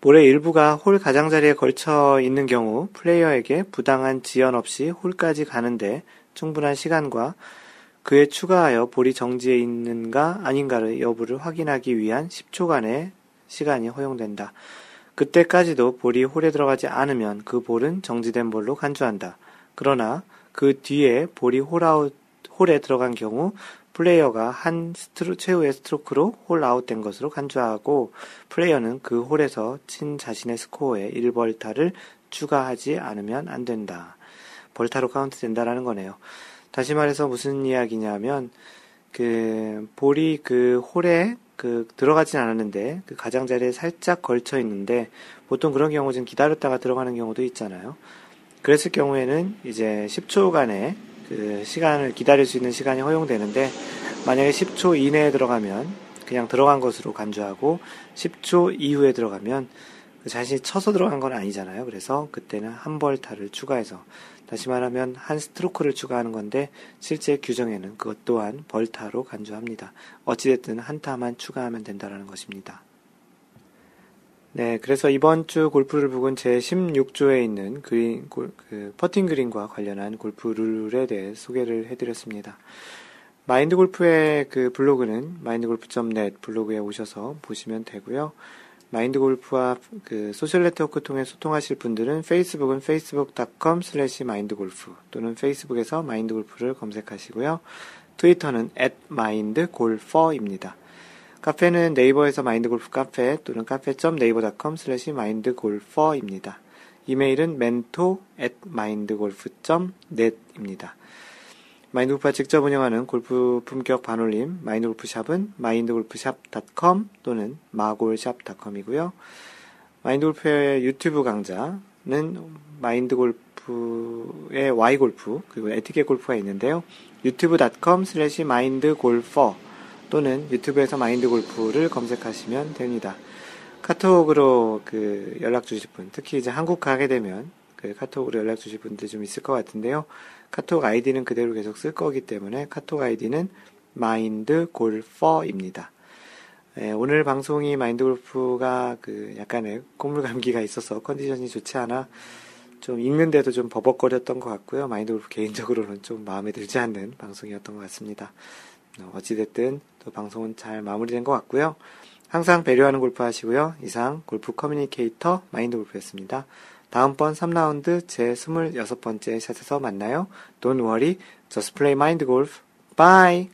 볼의 일부가 홀 가장자리에 걸쳐 있는 경우 플레이어에게 부당한 지연 없이 홀까지 가는데 충분한 시간과 그에 추가하여 볼이 정지해 있는가 아닌가를 여부를 확인하기 위한 10초간의 시간이 허용된다. 그때까지도 볼이 홀에 들어가지 않으면 그 볼은 정지된 볼로 간주한다. 그러나 그 뒤에 볼이 홀아웃, 홀에 들어간 경우 플레이어가 한 스트로, 최후의 스트로크로 홀 아웃된 것으로 간주하고 플레이어는 그 홀에서 친 자신의 스코어에 1벌타를 추가하지 않으면 안 된다. 벌타로 카운트 된다라는 거네요. 다시 말해서 무슨 이야기냐면 그 볼이 그 홀에 그 들어가진 않았는데 그 가장자리에 살짝 걸쳐 있는데 보통 그런 경우 는 기다렸다가 들어가는 경우도 있잖아요. 그랬을 경우에는 이제 10초간의 그 시간을 기다릴 수 있는 시간이 허용되는데 만약에 10초 이내에 들어가면 그냥 들어간 것으로 간주하고 10초 이후에 들어가면 그 자신이 쳐서 들어간 건 아니잖아요. 그래서 그때는 한 벌타를 추가해서 다시 말하면 한 스트로크를 추가하는 건데 실제 규정에는 그것 또한 벌타로 간주합니다. 어찌됐든 한 타만 추가하면 된다는 것입니다. 네, 그래서 이번 주 골프 룰북은 제 16조에 있는 그린, 골, 그 퍼팅 그린과 관련한 골프 룰에 대해 소개를 해드렸습니다. 마인드 골프의 그 블로그는 마인드골프.net 블로그에 오셔서 보시면 되고요. 마인드 골프와 그 소셜 네트워크 통해 소통하실 분들은 페이스북은 facebook.com slash mindgolf 또는 페이스북에서 마인드 골프를 검색하시고요. 트위터는 at mindgolfer입니다. 카페는 네이버에서 마인드 골프 카페 또는 cafe.naver.com slash mindgolfer입니다. 이메일은 mentor at mindgolf.net입니다. 마인드골프가 직접 운영하는 골프 품격 반올림 마인드골프샵은 마인드골프샵.com 또는 마골샵.com이고요. 마인드골프의 유튜브 강좌는 마인드골프의 Y골프 그리고 에티켓 골프가 있는데요. youtube.com slash mindgolfer 또는 유튜브에서 마인드 골프를 검색하시면 됩니다. 카톡으로 그 연락 주실 분, 특히 이제 한국 가게 되면 그 카톡으로 연락 주실 분들 좀 있을 것 같은데요. 카톡 아이디는 그대로 계속 쓸 거기 때문에 카톡 아이디는 마인드 골퍼입니다. 예, 오늘 방송이 마인드 골프가 그 약간의 콧물 감기가 있어서 컨디션이 좋지 않아 좀 읽는데도 좀 버벅거렸던 것 같고요. 마인드 골프 개인적으로는 좀 마음에 들지 않는 방송이었던 것 같습니다. 어, 어찌됐든 또 방송은 잘 마무리된 것 같고요. 항상 배려하는 골프 하시고요. 이상 골프 communicator 마인드 골프였습니다. 다음번 3라운드 제 26번째 샷에서 만나요. Don't worry, just play mind golf. Bye!